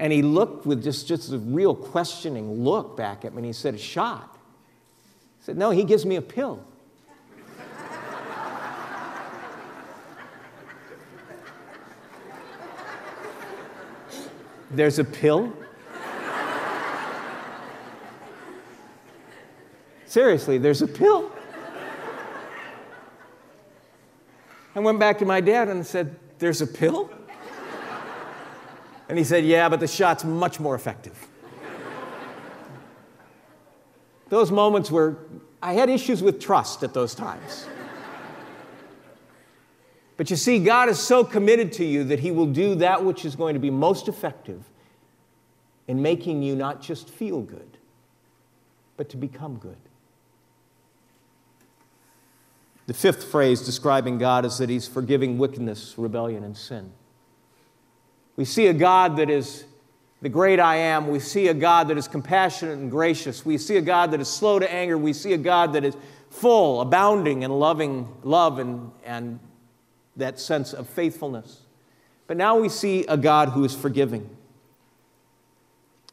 And he looked with just, just a real questioning look back at me and he said, A shot? I said, No, he gives me a pill. There's a pill? Seriously, there's a pill. I went back to my dad and said, There's a pill? And he said, Yeah, but the shot's much more effective. those moments were, I had issues with trust at those times. But you see, God is so committed to you that He will do that which is going to be most effective in making you not just feel good, but to become good. The fifth phrase describing God is that He's forgiving wickedness, rebellion, and sin. We see a God that is the great I am. We see a God that is compassionate and gracious. We see a God that is slow to anger. We see a God that is full, abounding in loving love and, and that sense of faithfulness. But now we see a God who is forgiving.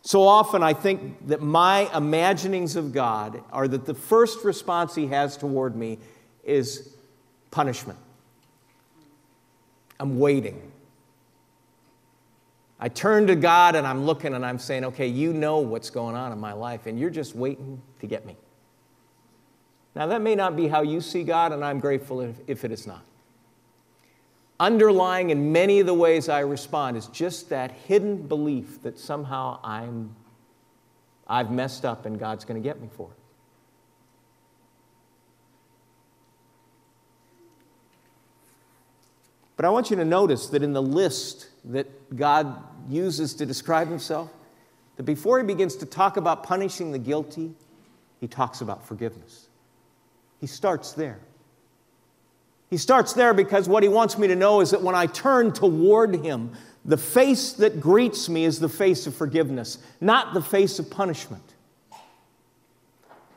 So often I think that my imaginings of God are that the first response he has toward me is punishment. I'm waiting. I turn to God and I'm looking and I'm saying, okay, you know what's going on in my life, and you're just waiting to get me. Now, that may not be how you see God, and I'm grateful if, if it is not. underlying in many of the ways I respond is just that hidden belief that somehow I'm, I've messed up and God's going to get me for it. But I want you to notice that in the list that God uses to describe himself, that before he begins to talk about punishing the guilty, he talks about forgiveness. He starts there. He starts there because what he wants me to know is that when I turn toward him, the face that greets me is the face of forgiveness, not the face of punishment.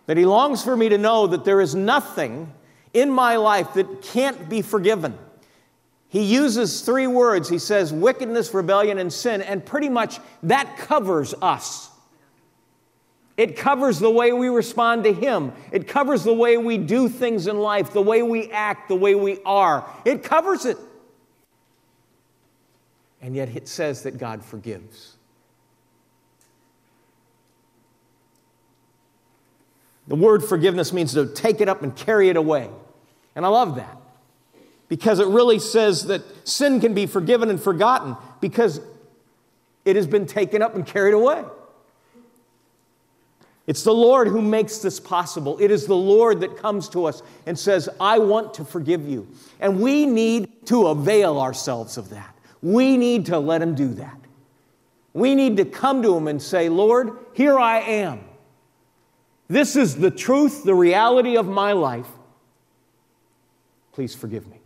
That he longs for me to know that there is nothing in my life that can't be forgiven. He uses three words. He says wickedness, rebellion, and sin, and pretty much that covers us. It covers the way we respond to Him. It covers the way we do things in life, the way we act, the way we are. It covers it. And yet it says that God forgives. The word forgiveness means to take it up and carry it away. And I love that because it really says that sin can be forgiven and forgotten because it has been taken up and carried away. It's the Lord who makes this possible. It is the Lord that comes to us and says, I want to forgive you. And we need to avail ourselves of that. We need to let Him do that. We need to come to Him and say, Lord, here I am. This is the truth, the reality of my life. Please forgive me.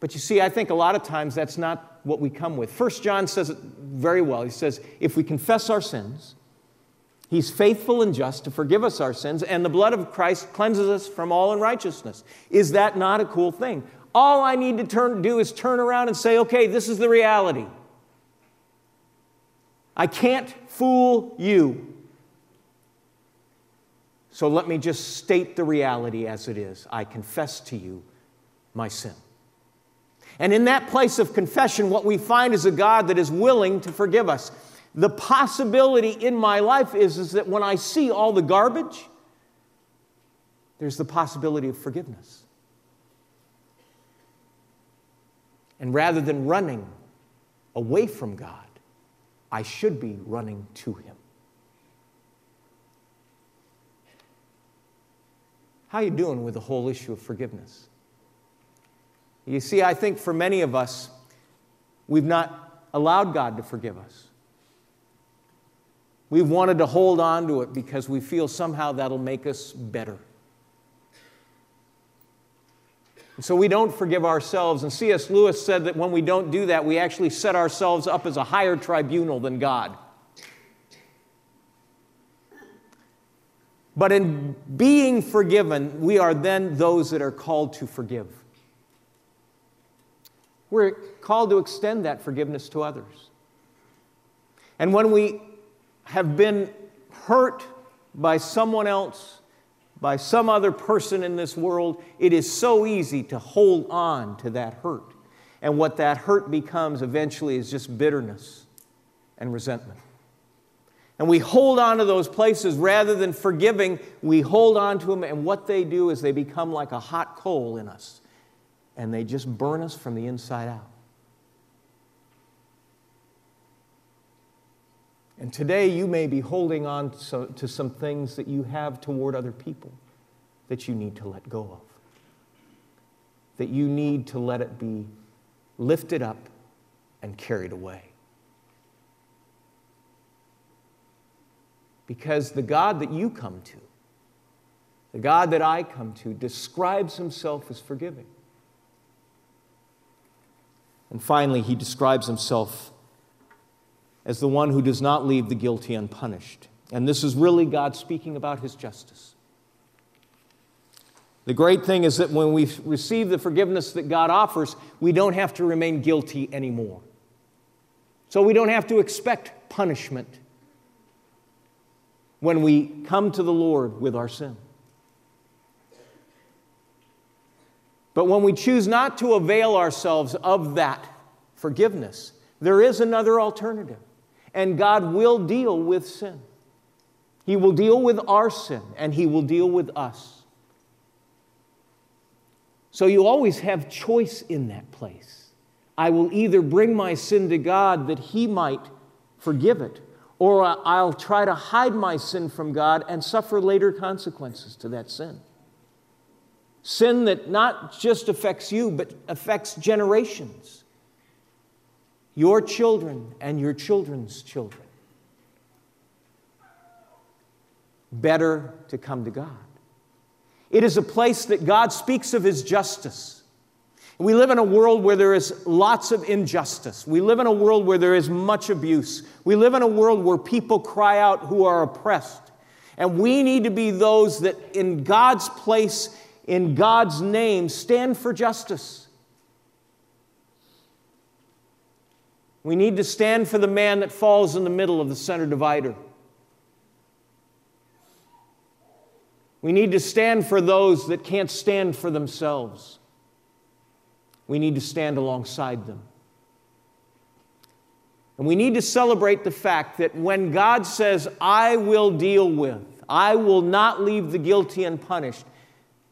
But you see, I think a lot of times that's not what we come with. First John says it very well. He says, if we confess our sins, He's faithful and just to forgive us our sins, and the blood of Christ cleanses us from all unrighteousness. Is that not a cool thing? All I need to turn, do is turn around and say, okay, this is the reality. I can't fool you. So let me just state the reality as it is. I confess to you my sin. And in that place of confession, what we find is a God that is willing to forgive us. The possibility in my life is, is that when I see all the garbage, there's the possibility of forgiveness. And rather than running away from God, I should be running to Him. How are you doing with the whole issue of forgiveness? You see, I think for many of us, we've not allowed God to forgive us. We've wanted to hold on to it because we feel somehow that'll make us better. And so we don't forgive ourselves. And C.S. Lewis said that when we don't do that, we actually set ourselves up as a higher tribunal than God. But in being forgiven, we are then those that are called to forgive. We're called to extend that forgiveness to others. And when we have been hurt by someone else, by some other person in this world, it is so easy to hold on to that hurt. And what that hurt becomes eventually is just bitterness and resentment. And we hold on to those places rather than forgiving, we hold on to them, and what they do is they become like a hot coal in us and they just burn us from the inside out. And today you may be holding on to some things that you have toward other people that you need to let go of. That you need to let it be lifted up and carried away. Because the God that you come to, the God that I come to, describes himself as forgiving. And finally, he describes himself as the one who does not leave the guilty unpunished. And this is really God speaking about his justice. The great thing is that when we receive the forgiveness that God offers, we don't have to remain guilty anymore. So we don't have to expect punishment when we come to the Lord with our sin. But when we choose not to avail ourselves of that forgiveness, there is another alternative. And God will deal with sin. He will deal with our sin, and He will deal with us. So you always have choice in that place. I will either bring my sin to God that He might forgive it, or I'll try to hide my sin from God and suffer later consequences to that sin. Sin that not just affects you, but affects generations, your children and your children's children. Better to come to God. It is a place that God speaks of His justice. We live in a world where there is lots of injustice. We live in a world where there is much abuse. We live in a world where people cry out who are oppressed. And we need to be those that, in God's place, in God's name, stand for justice. We need to stand for the man that falls in the middle of the center divider. We need to stand for those that can't stand for themselves. We need to stand alongside them. And we need to celebrate the fact that when God says, I will deal with, I will not leave the guilty unpunished,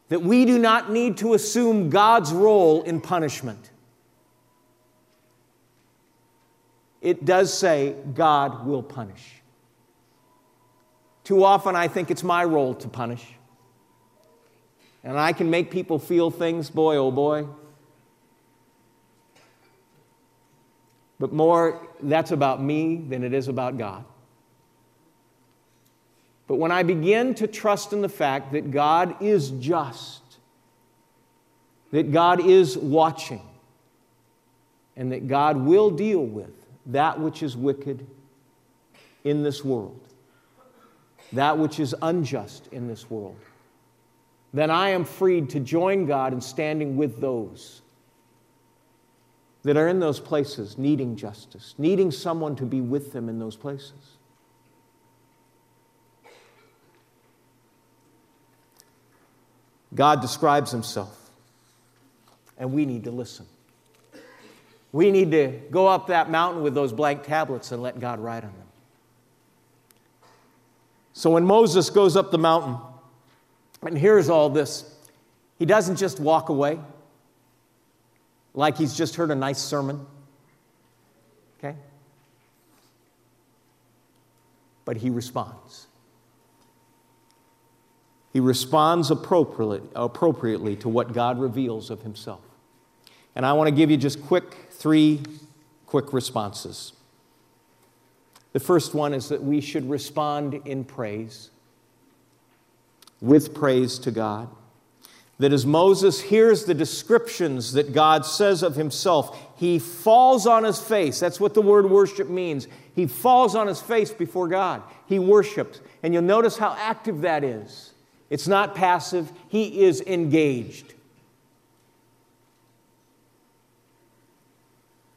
that we do not need to assume God's role in punishment. It does say God will punish. Too often, I think it's my role to punish. And I can make people feel things, boy, oh boy. But more, that's about me than it is about God. But when I begin to trust in the fact that God is just, that God is watching, and that God will deal with that which is wicked in this world, that which is unjust in this world, then I am freed to join God in standing with those that are in those places needing justice, needing someone to be with them in those places. God describes himself, and we need to listen. We need to go up that mountain with those blank tablets and let God write on them. So when Moses goes up the mountain and hears all this, he doesn't just walk away like he's just heard a nice sermon. Okay? But he responds. He responds appropriately, appropriately to what God reveals of himself. And I want to give you just quick three quick responses. The first one is that we should respond in praise, with praise to God. That as Moses hears the descriptions that God says of himself, he falls on his face. That's what the word worship means. He falls on his face before God. He worships. And you'll notice how active that is. It's not passive, he is engaged.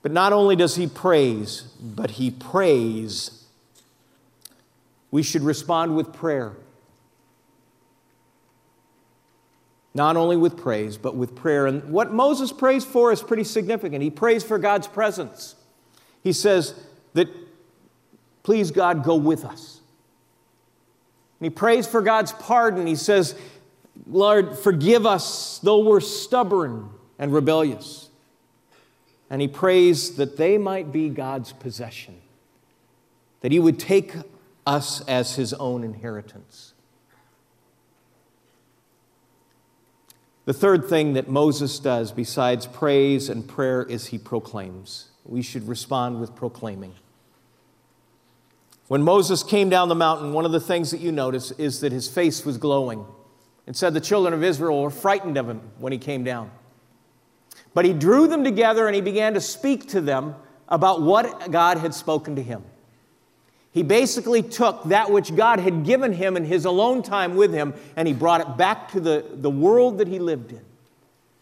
But not only does he praise, but he prays. We should respond with prayer. Not only with praise, but with prayer. And what Moses prays for is pretty significant. He prays for God's presence. He says that, please, God, go with us. And he prays for God's pardon. He says, Lord, forgive us though we're stubborn and rebellious. And he prays that they might be God's possession, that he would take us as his own inheritance. The third thing that Moses does, besides praise and prayer, is he proclaims. We should respond with proclaiming. When Moses came down the mountain, one of the things that you notice is that his face was glowing. It said the children of Israel were frightened of him when he came down. But he drew them together and he began to speak to them about what God had spoken to him. He basically took that which God had given him in his alone time with him and he brought it back to the, the world that he lived in,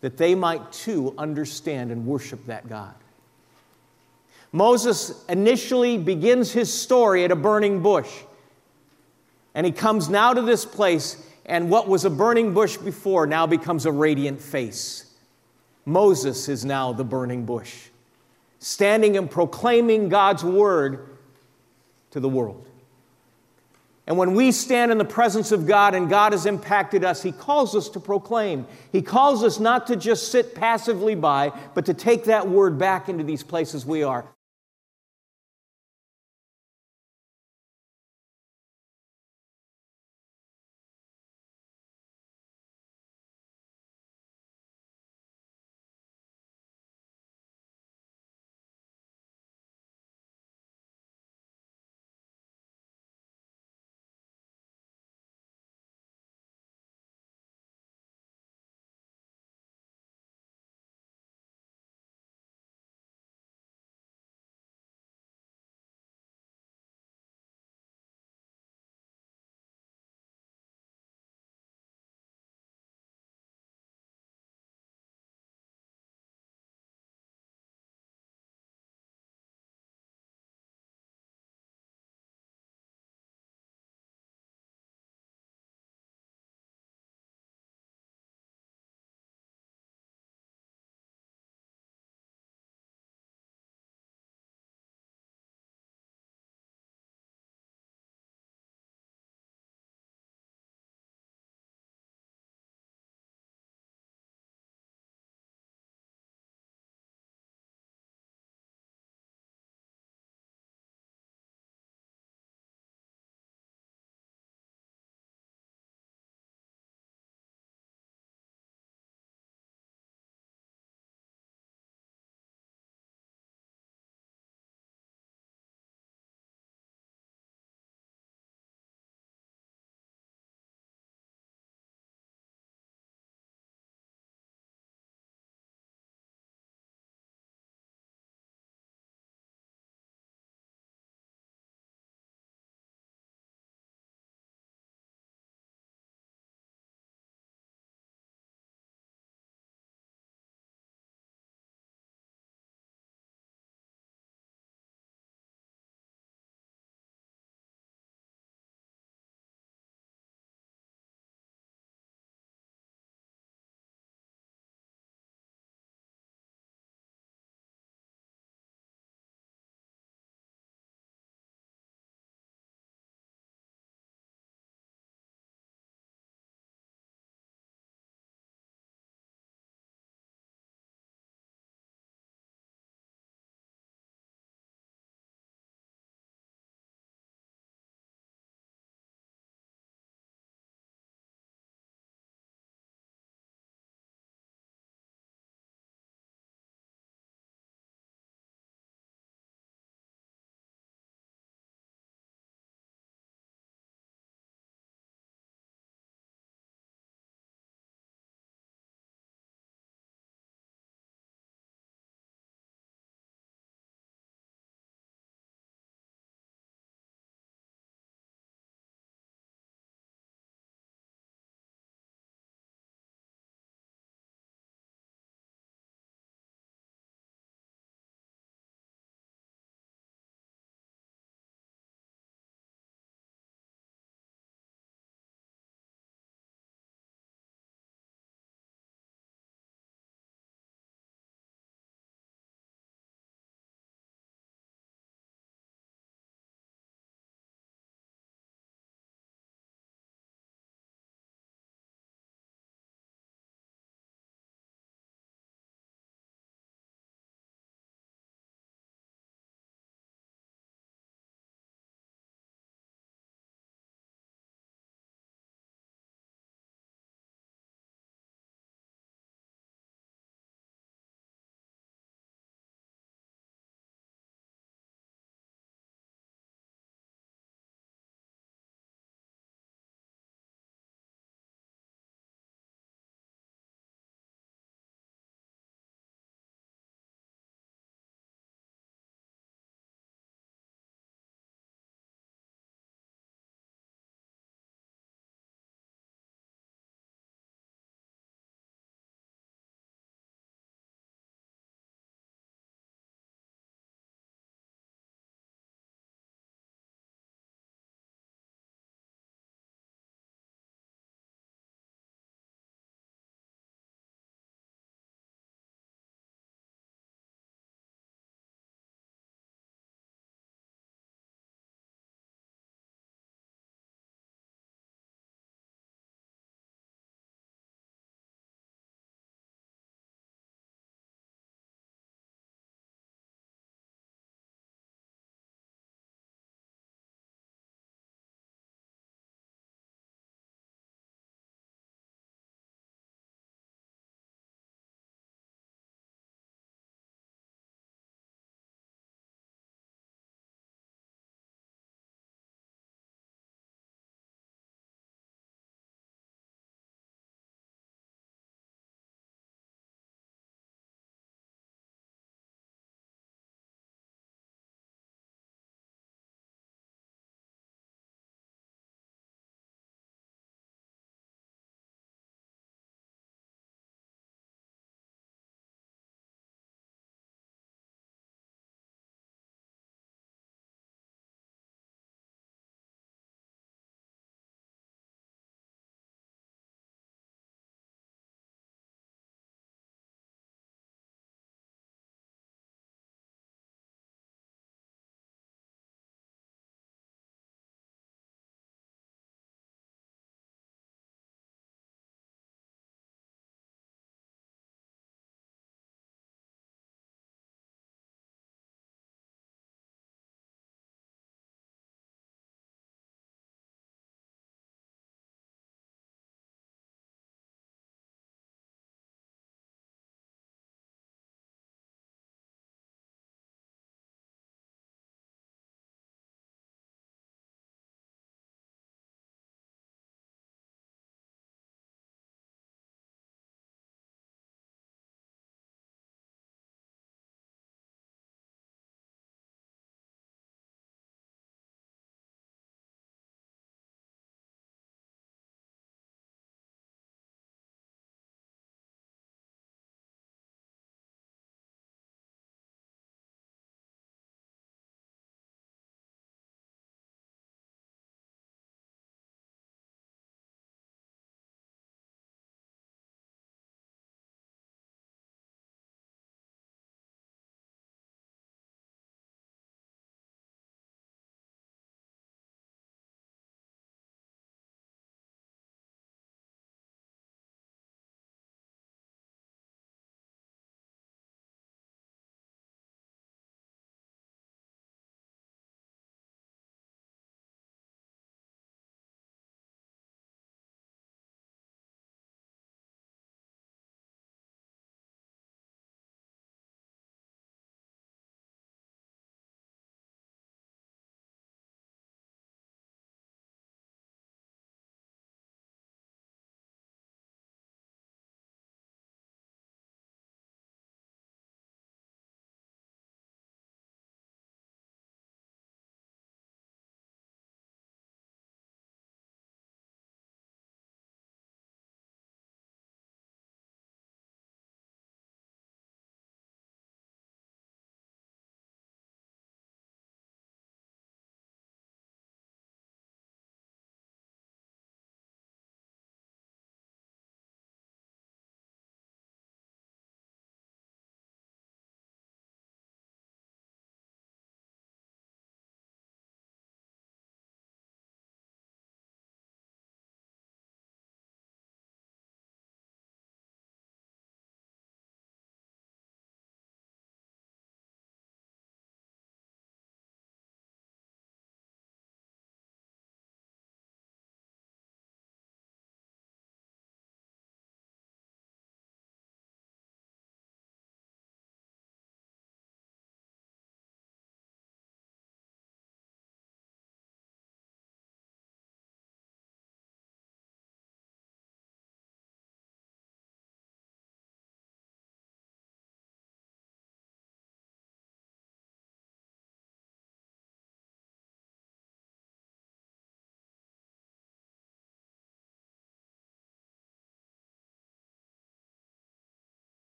that they might too understand and worship that God. Moses initially begins his story at a burning bush. And he comes now to this place, and what was a burning bush before now becomes a radiant face. Moses is now the burning bush, standing and proclaiming God's word to the world. And when we stand in the presence of God and God has impacted us, He calls us to proclaim. He calls us not to just sit passively by, but to take that word back into these places we are.